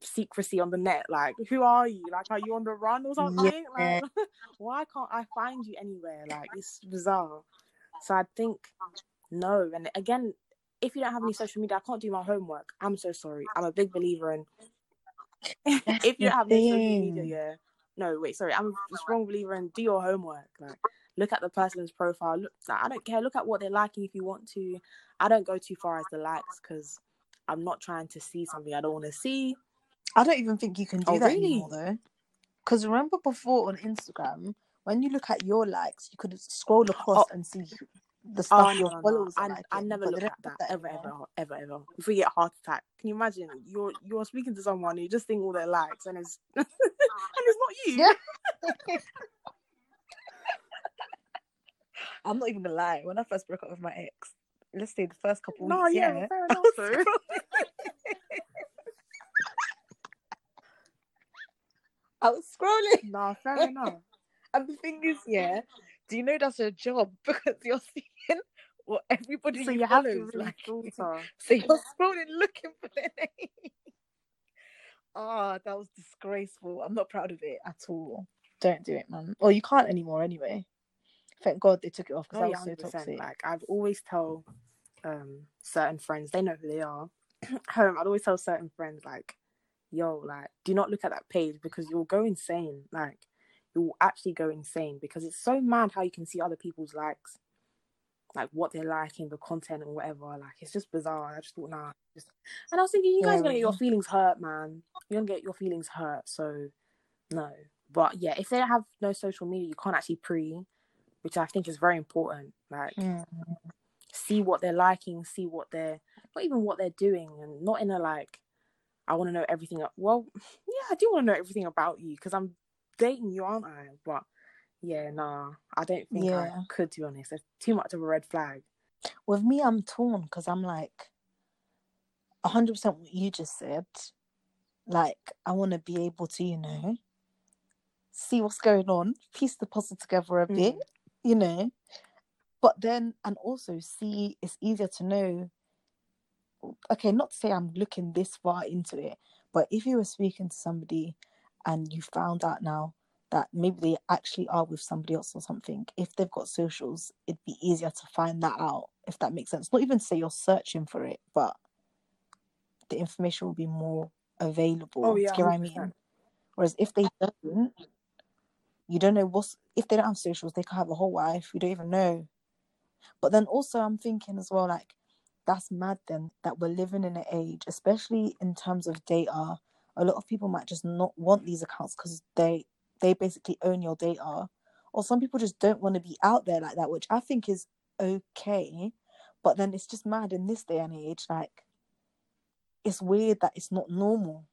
secrecy on the net? Like, who are you? Like, are you on the run or something? Yeah. Like, why can't I find you anywhere? Like, it's bizarre. So I think no. And again, if you don't have any social media, I can't do my homework. I'm so sorry. I'm a big believer in if you don't have no social media, yeah. No, wait, sorry. I'm a strong believer in do your homework. Like, look at the person's profile. Look, like, I don't care. Look at what they're liking if you want to. I don't go too far as the likes because I'm not trying to see something I don't want to see. I don't even think you can do Oh, that really? anymore though. Because remember before on Instagram, when you look at your likes, you could scroll across oh. and see the oh, stuff Oh no, your no, no. followers I, are liking. I never look at don't that ever, ever, ever, ever. Before you get heart attack, can you imagine? You're you're speaking to someone, you just seeing all their likes, and it's and it's not you. Yeah. I'm not even gonna lie. When I first broke up with my ex, let's say the first couple No, weeks, yeah, yeah, fair I enough, was scrolling. I was scrolling, No, fair enough. and the thing is, yeah, do you know that's a job because you're seeing what everybody So you to like. So you're scrolling looking for their name. Ah, that was disgraceful. I'm not proud of it at all. Don't do it, man. Well, you can't anymore anyway. Thank God they took it off because Oh that was so toxic. Like I've always tell um certain friends, they know who they are. Home, I'd always tell certain friends like, "Yo, like, do not look at that page because you'll go insane. Like, you'll actually go insane because it's so mad how you can see other people's likes, like what they're liking, the content and whatever. Like, it's just bizarre. I just thought, nah. Just... And I was thinking, you guys are gonna get your feelings hurt, man. You're gonna get your feelings hurt. So, no. But yeah, if they have no social media, you can't actually pre, which I think is very important. Like, see what they're liking, see what they're not even what they're doing, and not in a like, I want to know everything. Well, yeah, I do want to know everything about you because I'm dating you, aren't I? But yeah, nah, I don't think I could. To be honest, it's too much of a red flag. With me, I'm torn because I'm like, 100% what you just said. Like, I want to be able to, you know, see what's going on, piece the puzzle together a bit, Mm. you know. But then, and also see, it's easier to know. Okay, not to say I'm looking this far into it, but if you were speaking to somebody and you found out now that maybe they actually are with somebody else or something, if they've got socials, it'd be easier to find that out, if that makes sense. Not even say you're searching for it, but the information will be more available. Oh Do yeah, you get what I mean? Whereas if they don't, you don't know what's if they don't have socials, they could have a whole wife. You don't even know. But then also, I'm thinking as well, like that's mad. Then that we're living in an age, especially in terms of data. A lot of people might just not want these accounts because they they basically own your data, or some people just don't want to be out there like that, which I think is okay. But then it's just mad in this day and age. Like it's weird that it's not normal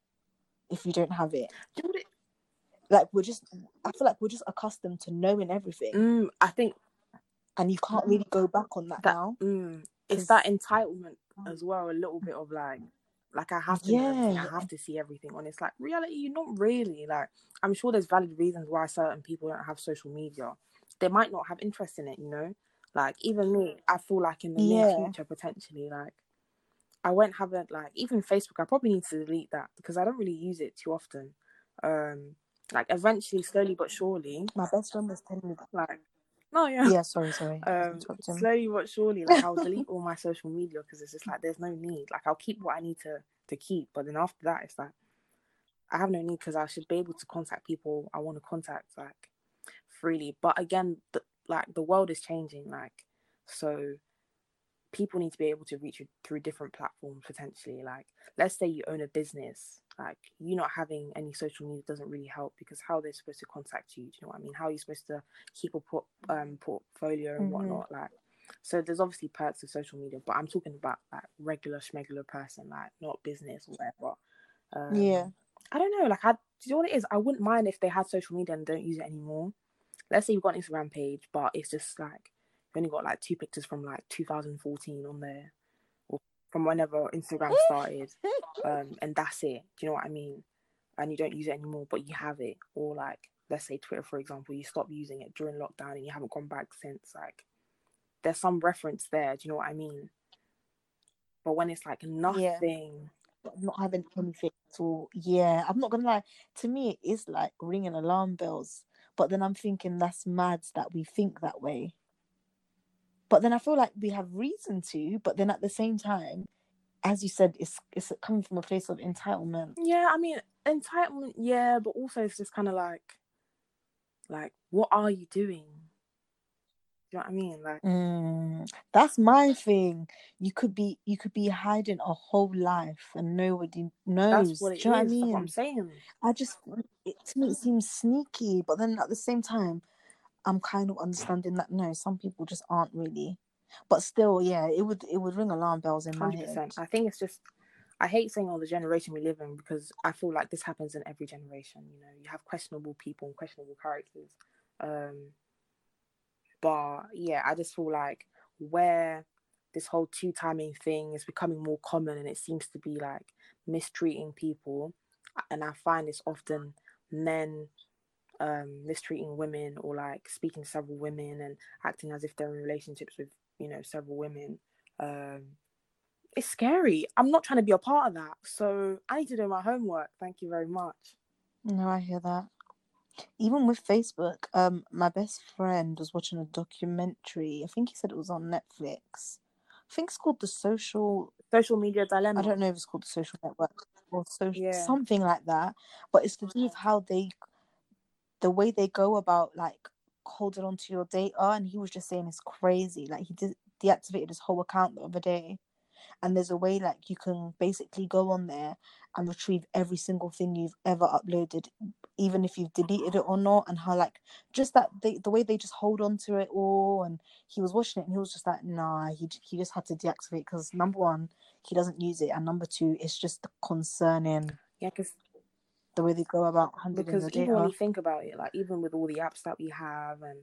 if you don't have it. Do you know what it- Like we're just, I feel like we're just accustomed to knowing everything. Mm, I think and you can't really go back on that, That- now. Mm, it's that entitlement as well. A little bit of like, like I have to know. I have to see everything. On it's like reality, you're not really. Like I'm sure there's valid reasons why certain people don't have social media. They might not have interest in it. You know, like even me, I feel like in the near future potentially, like I won't have it. Like even Facebook, I probably need to delete that because I don't really use it too often. Um, like eventually, slowly but surely, My best friend was telling me that. like no, yeah. Yeah, sorry, sorry. Um slowly but surely like i'll delete all my social media because it's just like there's no need like i'll keep what i need to to keep but then after that it's like i have no need because i should be able to contact people i want to contact like freely but again the, like the world is changing like so people need to be able to reach you through different platforms potentially like let's say you own a business like you not having any social media doesn't really help because how they're supposed to contact you do you know what i mean? How are you supposed to keep a port, um, portfolio and Mhm. whatnot like so there's obviously perks of social media but i'm talking about like regular schmegular person like not business or whatever. Um, Yeah. i don't know like i do you know what it is? I wouldn't mind if they had social media and don't use it anymore. Let's say you've got an instagram page but it's just like you only got like two pictures from like 2014 on there from whenever instagram started um and that's it do you know what i mean and you don't use it anymore but you have it or like let's say twitter for example you stop using it during lockdown and you haven't gone back since like there's some reference there do you know what i mean but when it's like nothing But not having anything at all. Yeah, I'm not gonna lie. To me, it is like ringing alarm bells. But then I'm thinking that's mad that we think that way. But then I feel like we have reason to. But then at the same time, as you said, it's it's coming from a place of entitlement. yeah i mean entitlement yeah but also it's just kind of like like what are you doing do you know what i mean like Mm, that's my thing. You could be you could be hiding a whole life and nobody knows. that's what it Do you know what I mean? what i'm saying I just it, to me it seems sneaky, but then at the same time, I'm kind of understanding that no, some people just aren't really. But still, yeah, it would it would ring alarm bells in my Hundred head. I think it's just I hate saying oh the generation we live in because I feel like this happens in every generation. You know, you have questionable people and questionable characters. Um but yeah, I just feel like where this whole two timing thing is becoming more common and it seems to be like mistreating people and I find it's often men um mistreating women or like speaking to several women and acting as if they're in relationships with, you know, several women. Um it's scary. I'm not trying to be a part of that. So I need to do my homework. Thank you very much. No, I hear that. Even with Facebook, um, my best friend was watching a documentary. I think he said it was on Netflix. I think it's called The Social Social media dilemma. I don't know if it's called the social network or social Yeah. something like that, but it's to do with how they, the way they go about like holding on to your data. And he was just saying it's crazy. Like he did deactivated his whole account the other day, and there's a way like you can basically go on there and retrieve every single thing you've ever uploaded, even if you've deleted it or not. And how like just that they, the way they just hold on to it all. And he was watching it and he was just like, nah, he he just had to deactivate because number one he doesn't use it, and number two, it's just concerning Yeah, because the way they go about handling because the even when you think about it, like even with all the apps that we have and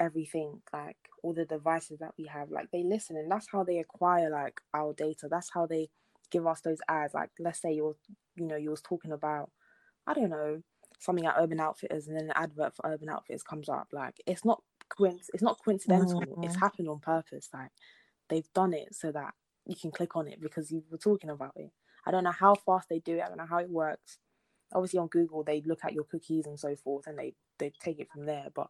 everything, like all the devices that we have, like they listen and that's how they acquire like our data. That's how they give us those ads. Like let's say you're you know, you was talking about, I don't know, something at Urban Outfitters and then an advert for Urban Outfitters comes up. Like it's not coinc- it's not coincidental. It's Mhm. happened on purpose. Like they've done it so that you can click on it because you were talking about it. I don't know how fast they do it. I don't know how it works. Obviously on Google they look at your cookies and so forth and they they take it from there. But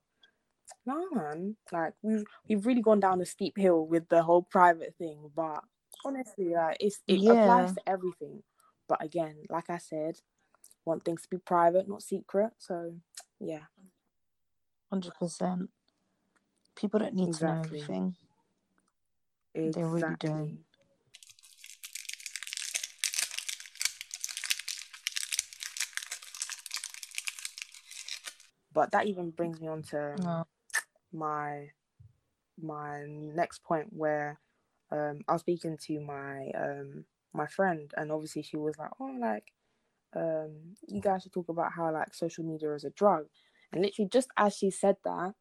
no man, like we've we've really gone down a steep hill with the whole private thing. But honestly, like it's it Yeah. applies to everything. But again, like I said, want things to be private, not secret. So yeah, Hundred percent. People don't need to know everything. exactly. They really don't. But that even brings me on to my my next point where um I was speaking to my um my friend and obviously she was like, Oh like um you guys should talk about how like social media is a drug. And literally just as she said that,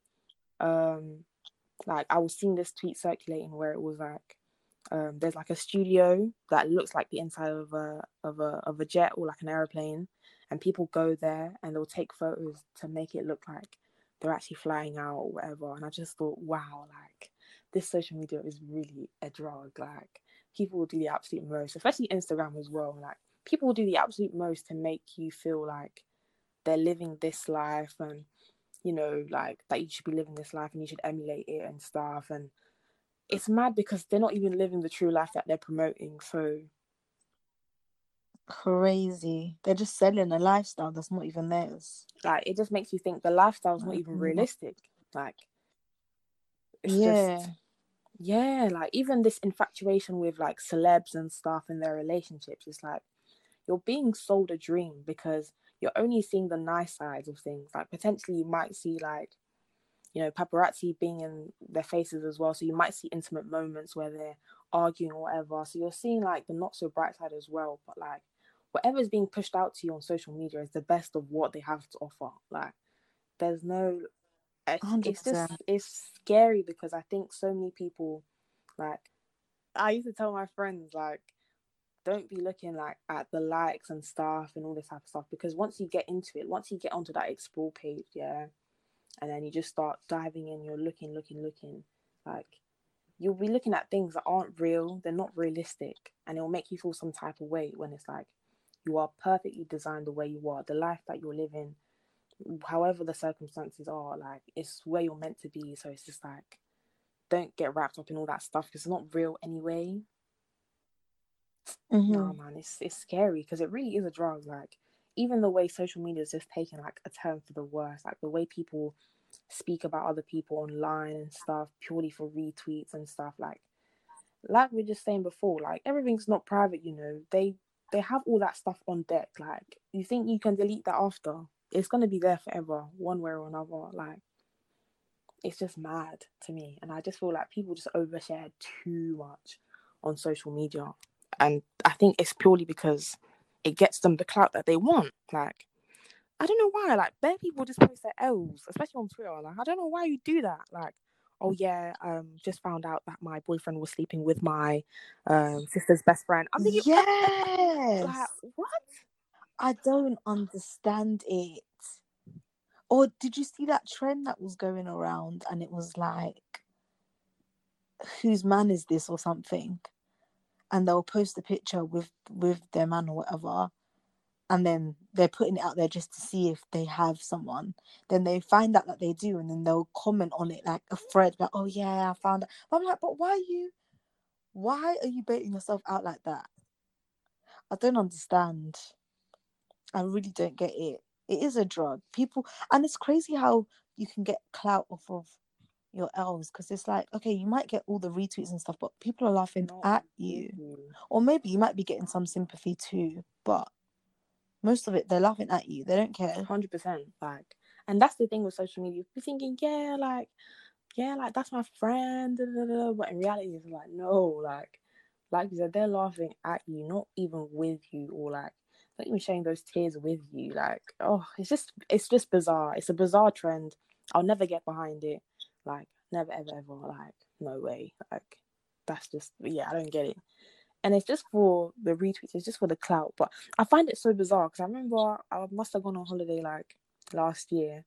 um like I was seeing this tweet circulating where it was like um, there's like a studio that looks like the inside of a of a of a jet or like an aeroplane, and people go there and they'll take photos to make it look like they're actually flying out or whatever. And I just thought, wow, like this social media is really a drug. Like people will do the absolute most, especially Instagram as well. Like people will do the absolute most to make you feel like they're living this life and you know like that you should be living this life and you should emulate it and stuff and it's mad because they're not even living the true life that they're promoting so. Crazy. They're just selling a lifestyle that's not even theirs. Like it just makes you think the lifestyle's not even realistic. Like yeah. just, yeah like even this infatuation with like celebs and stuff in their relationships it's like you're being sold a dream because you're only seeing the nice sides of things. Like potentially you might see like you know paparazzi being in their faces as well. So you might see intimate moments where they're arguing or whatever. So you're seeing like the not so bright side as well. But like whatever is being pushed out to you on social media is the best of what they have to offer. Like there's no eh, it's, it's just it's scary because i think so many people like i used to tell my friends like don't be looking like at the likes and stuff and all this type of stuff because once you get into it once you get onto that explore page yeah and then you just start diving in you're looking looking looking. Like you'll be looking at things that aren't real they're not realistic and it will make you feel some type of way when it's like you are perfectly designed the way you are the life that you're living however the circumstances are like it's where you're meant to be. So it's just like don't get wrapped up in all that stuff because it's not real anyway. Mm-hmm. no man it's, it's scary because it really is a drug like even the way social media is just taking like a turn for the worse like the way people speak about other people online and stuff purely for retweets and stuff like like we are just saying before like everything's not private you know they they have all that stuff on deck like you think you can delete that after? It's going to be there forever one way or another like it's just mad to me and i just feel like people just overshare too much on social media and i think it's purely because it gets them the clout that they want. Like, I don't know why. Like, bare people just post their L's, especially on Twitter. Like, I don't know why you do that. Like, oh yeah, um, just found out that my boyfriend was sleeping with my um sister's best friend. I'm thinking, yes. Like, what? I don't understand it. Or did you see that trend that was going around and it was like, whose man is this or something? And they'll post the picture with with their man or whatever and then they're putting it out there just to see if they have someone. Then they find out that they do and then they'll comment on it like a thread like oh yeah i found it. But i'm like but why are you why are you baiting yourself out like that? I don't understand. I really don't get it. It is a drug. People and it's crazy how you can get clout off of your elves because it's like okay you might get all the retweets and stuff but people are laughing Not at you. or maybe you might be getting some sympathy too but most of it they're laughing at you they don't care. 100% like and that's the thing with social media you're thinking yeah like yeah like that's my friend da, da, da. but in reality it's like no like like you said they're laughing at you not even with you or like not even sharing those tears with you like oh it's just it's just bizarre it's a bizarre trend i'll never get behind it like, never, ever, ever. Like, no way. Like, that's just, yeah, I don't get it. And it's just for the retweets, it's just for the clout. But I find it so bizarre because I remember I must have gone on holiday like last year.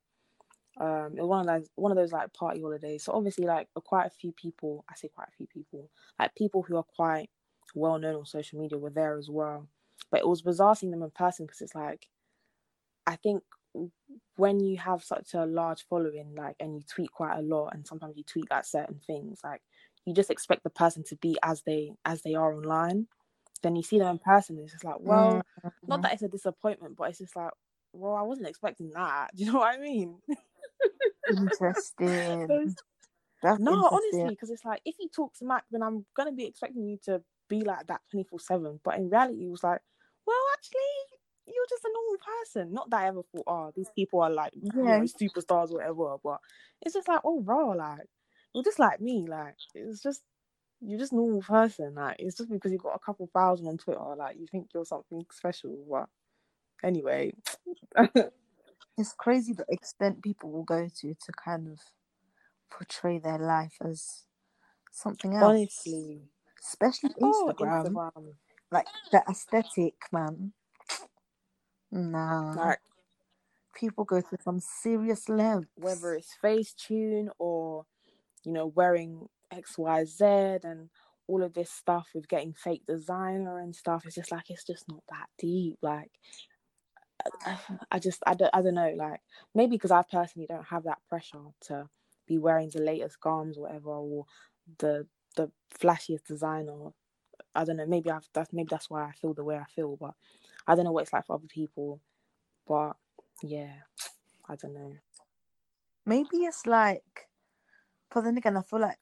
Um, it was one of those one of those like party holidays. So obviously, like quite a few people, I say quite a few people, like people who are quite well known on social media were there as well. But it was bizarre seeing them in person because it's like, I think when you have such a large following, like, and you tweet quite a lot, and sometimes you tweet like certain things, like, you just expect the person to be as they as they are online. Then you see them in person, it's just like, well, mm-hmm. not that it's a disappointment, but it's just like, well, I wasn't expecting that. Do you know what I mean? interesting. so no, honestly, because it's like if you talk smack, then I'm gonna be expecting you to be like that twenty four seven. But in reality, it was like, well, actually, you're just a normal person. Not that I ever thought, oh, these people are like yeah. you know, superstars or whatever. But it's just like, oh, bro, like you're just like me. Like it's just you're just normal person. Like it's just because you've got a couple thousand on Twitter, like you think you're something special. But anyway, it's crazy the extent people will go to to kind of portray their life as something else. Honestly. especially Oh, Instagram, Instagram. like the aesthetic, man. Nah, Like people go to some serious lengths. whether it's Facetune or you know wearing XYZ and all of this stuff with getting fake designer and stuff it's just like it's just not that deep. Like I, I just I don't, I don't know. Like maybe because I personally don't have that pressure to be wearing the latest garms or whatever or the the flashiest designer. I don't know. Maybe I've that's maybe that's why I feel the way I feel but I don't know what it's like for other people but yeah I don't know Maybe it's like, but then again, I feel like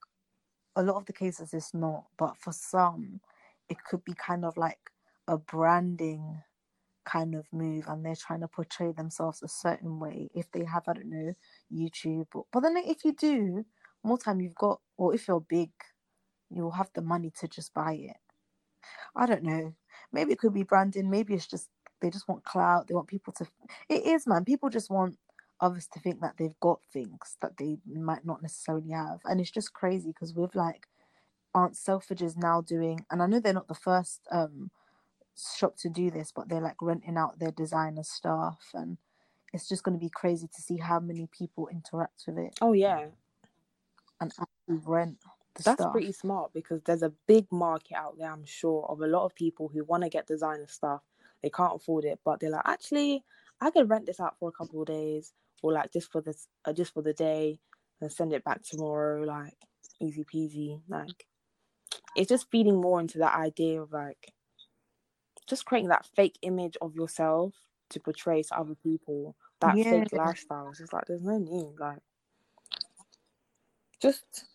a lot of the cases it's not, but for some, it could be kind of like a branding kind of move, and they're trying to portray themselves a certain way. If they have, I don't know, YouTube, but, but then if you do, more time you've got, or if you're big, you'll have the money to just buy it. I don't know. Maybe it could be branding. Maybe it's just they just want clout. They want people to. It is, man. People just want others to think that they've got things that they might not necessarily have, and it's just crazy because with like Aunt Selfridge is now doing, and I know they're not the first um shop to do this, but they're like renting out their designer stuff, and it's just going to be crazy to see how many people interact with it oh yeah and actually rent That's stuff. pretty smart because there's a big market out there, I'm sure, of a lot of people who want to get designer stuff. They can't afford it, but they're like, actually, I could rent this out for a couple of days, or like just for this, uh, just for the day, and send it back tomorrow, like easy peasy. Like, it's just feeding more into that idea of like, just creating that fake image of yourself to portray to other people. That fake Yeah. lifestyle. It's just like there's no need, like, just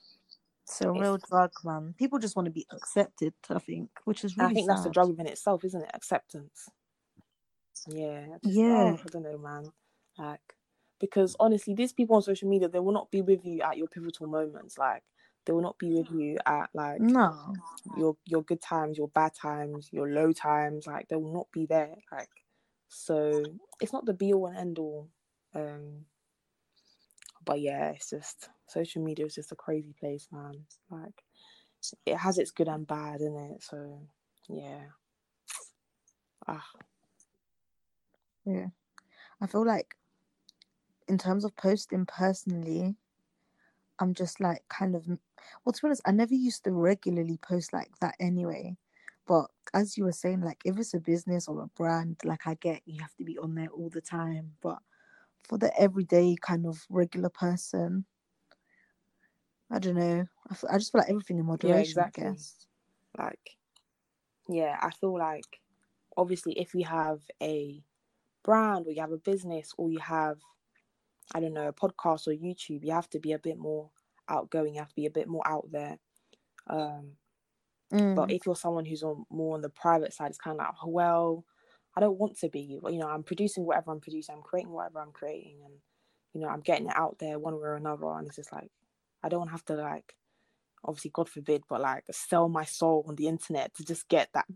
It's a real drug, man. People just want to be accepted, I think, which is really I think that's the sad. drug within itself, isn't it? Acceptance. Yeah. Just- Yeah. oh, I don't know, man. Like, because honestly, these people on social media, they will not be with you at your pivotal moments. Like, they will not be with you at like No. your your good times, your bad times, your low times. Like, they will not be there. Like, so it's not the be all and end all. Um, but yeah, it's just social media is just a crazy place, man. Like, it has its good and bad in it. So yeah. Ah, Yeah. I feel like in terms of posting personally, I'm just like kind of well to be honest, I never used to regularly post like that anyway. But as you were saying, like if it's a business or a brand, like I get you have to be on there all the time. But for the everyday kind of regular person, I don't know. I just feel like everything in moderation, exactly. I guess. like yeah i feel like obviously if you have a brand or you have a business or you have i don't know a podcast or youtube you have to be a bit more outgoing you have to be a bit more out there um Mm. but if you're someone who's on more on the private side it's kind of like well i don't want to be but you know i'm producing whatever i'm producing i'm creating whatever i'm creating and you know i'm getting it out there one way or another and it's just like i don't have to like obviously god forbid but like sell my soul on the internet to just get that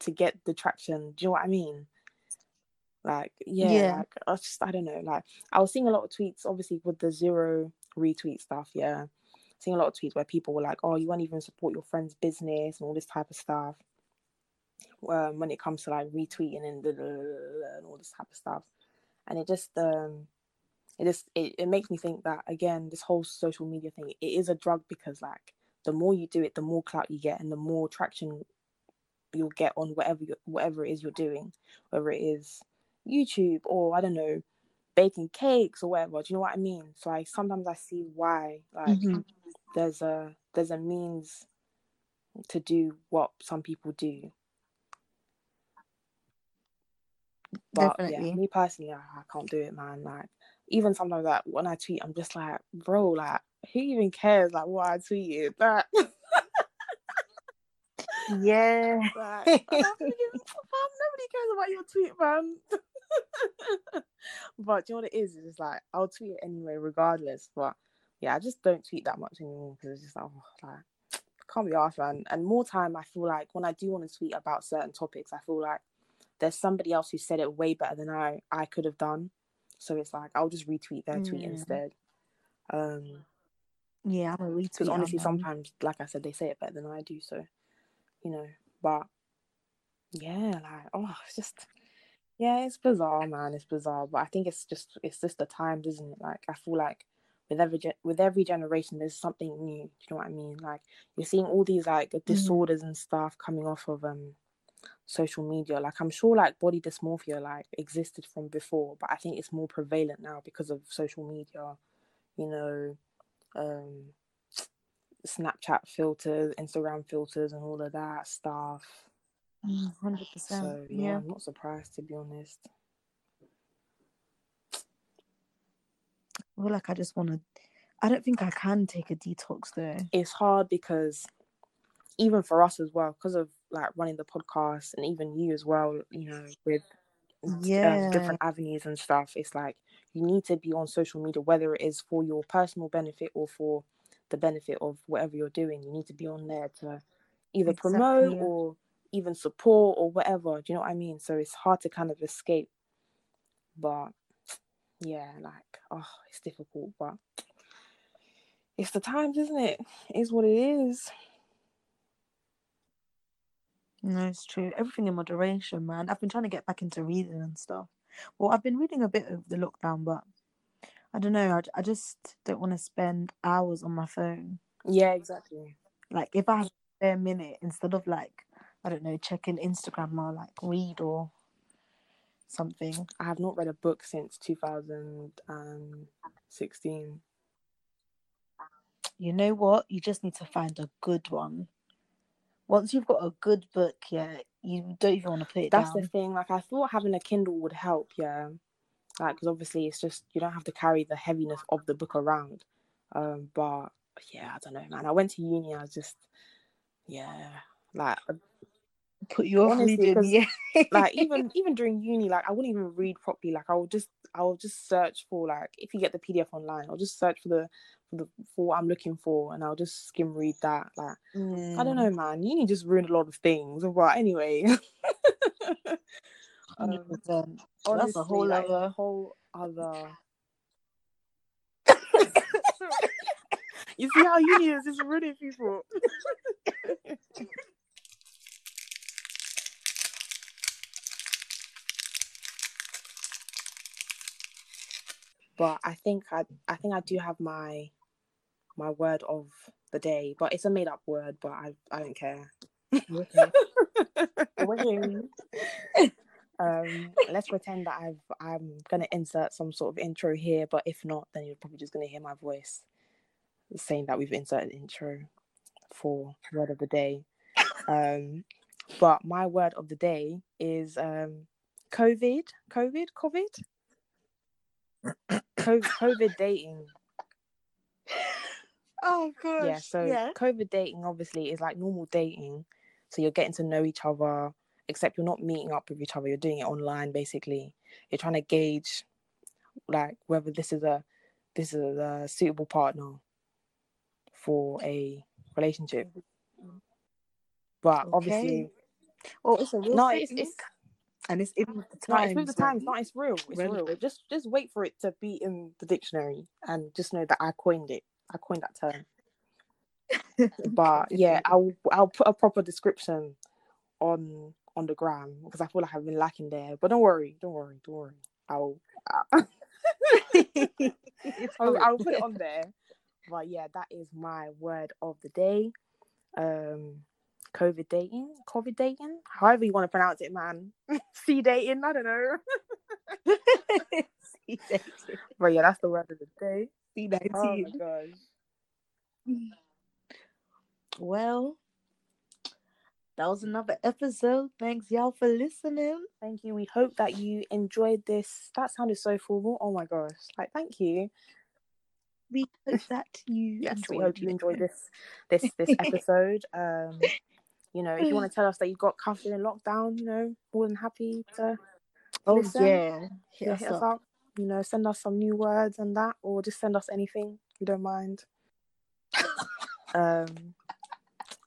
to get the traction do you know what i mean? Like yeah, Yeah. like i just i don't know like i was seeing a lot of tweets obviously with the zero retweet stuff yeah. Seeing a lot of tweets where people were like oh you won't even support your friend's business and all this type of stuff um, when it comes to like retweeting and, blah, blah, blah, and all this type of stuff. And it just um it just it, it makes me think that again this whole social media thing it is a drug because like the more you do it the more clout you get and the more traction you'll get on whatever you, whatever it is you're doing whether it is youtube or i don't know baking cakes or whatever. Do you know what i mean? So i sometimes i see why like Mhm. there's a there's a means to do what some people do but Definitely. yeah me personally I, I can't do it man like even sometimes like when i tweet i'm just like bro like who even cares like what i tweeted? Like, Yeah. like thinking, nobody cares about your tweet man but do you know what it is? It's just like i'll tweet it anyway regardless. But yeah i just don't tweet that much anymore because it's just like, oh, like can't be asked man. And more time i feel like when i do want to tweet about certain topics i feel like there's somebody else who said it way better than i i could have done so it's like i'll just retweet their tweet Mm. instead um Yeah, I'm a retweet. because honestly, sometimes, like I said, they say it better than I do. So, you know, but yeah, like oh, it's just yeah, it's bizarre, man. It's bizarre, but I think it's just it's just the times, isn't it? Like I feel like with every ge- with every generation, there's something new. Do you know what I mean? Like you're seeing all these like disorders and stuff coming off of um social media. Like I'm sure like body dysmorphia like existed from before, but I think it's more prevalent now because of social media. You know, um Snapchat filters, Instagram filters, and all of that stuff. Mm, Hundred percent. So yeah, Yeah. I'm not surprised to be honest. I feel like I just want to. I don't think I can take a detox though. It's hard because even for us as well, because of like running the podcast and even you as well, you know, with Yeah. um, different avenues and stuff, it's like you need to be on social media, whether it is for your personal benefit or for the benefit of whatever you're doing. You need to be on there to either promote or even support or whatever. Do you know what I mean? So it's hard to kind of escape. But yeah, like, oh, it's difficult, but it's the times, isn't it? It is what it is. No, it's true. Everything in moderation, man. I've been trying to get back into reading and stuff. Well, I've been reading a bit of the lockdown, but I don't know. I, I just don't want to spend hours on my phone. Yeah, exactly. Like, if I have a spare minute, instead of like, I don't know, checking Instagram or like read or something. I have not read a book since 2016. You know what? You just need to find a good one. Once you've got a good book, yeah, you don't even want to put it That's down. the thing. Like, I thought having a Kindle would help, yeah. Like, because obviously it's just, you don't have to carry the heaviness of the book around. Um, but yeah, I don't know, man. I went to uni, I was just, yeah, like, Put you off Honestly, reading, yeah. like even even during uni, like I wouldn't even read properly. Like I will just I will just search for like if you get the PDF online, I'll just search for the for the for what I'm looking for, and I'll just skim read that. Like I Mm. don't know, man. Uni just ruined a lot of things. But anyway, um, percent. That's a whole like, other. whole other. you see how uni is just ruining people. But I think I I think I do have my my word of the day, but it's a made up word, but I I don't care. Okay. um, let's pretend that I've I'm gonna insert some sort of intro here, but if not, then you're probably just gonna hear my voice saying that we've inserted intro for word of the day. Um, but my word of the day is um COVID, COVID, COVID, Co- COVID dating. Oh gosh. yeah so covid dating obviously is like normal dating. So you're getting to know each other except you're not meeting up with each other. You're doing it online basically. You're trying to gauge like whether this is a this is a suitable partner for a relationship. But obviously Oh, it's a real no it's, thing, it's and it's in the no it's with the man. times no it's real it's real. Just just wait for it to be in the dictionary and just know that i coined it. I coined that term. But yeah i'll i'll put a proper description on on the gram because i feel like i've been lacking there. But don't worry don't worry don't worry. I'll I'll, I'll put it on there. But yeah that is my word of the day. Um covid dating covid dating however you want to pronounce it man c dating i don't know See that. but yeah that's the word of the day See that oh my gosh Well, that was another episode. Thanks y'all for listening. Thank you. We hope that you enjoyed this. That sounded so formal. Oh my gosh. Like, thank you. We hope that you Yes, we enjoyed hope you enjoyed this this this episode. Um, you know, if you want to tell us that you got cuffed in lockdown, you know, more than happy to Oh listen. yeah, hit yeah, us hit us up. up. You know, send us some new words and that, or just send us anything. We don't mind. um,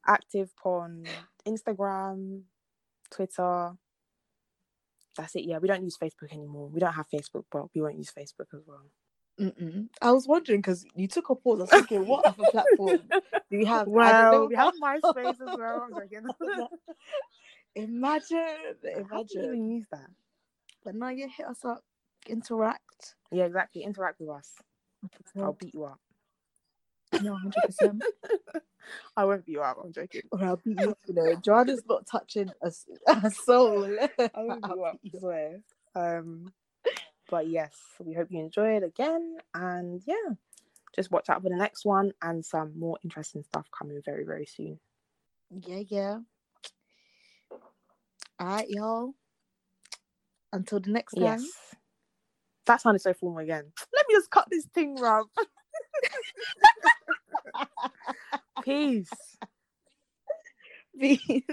active on Instagram, Twitter. That's it. Yeah, we don't use Facebook anymore. We don't have Facebook, but we won't use Facebook as well. Mm-mm. I was wondering because you took a pause. I was thinking, what other platform do you have? I Well, we have MySpace as well. Imagine, How do you imagine. even use that? But now you hit us up, interact. Yeah, exactly. Interact with us. I'll beat you up. No, hundred percent. I won't beat you up. I'm joking. Or I'll beat you. up, You know, Joanna's not touching a, a soul. I won't beat you up. beat I you swear. Um, but yes, we hope you enjoy it again. And yeah, just watch out for the next one and some more interesting stuff coming very, very soon. Yeah, yeah. All right, y'all. Until the next time. Yes. That sounded so formal again. Let me just cut this thing, Rob. Peace. Peace.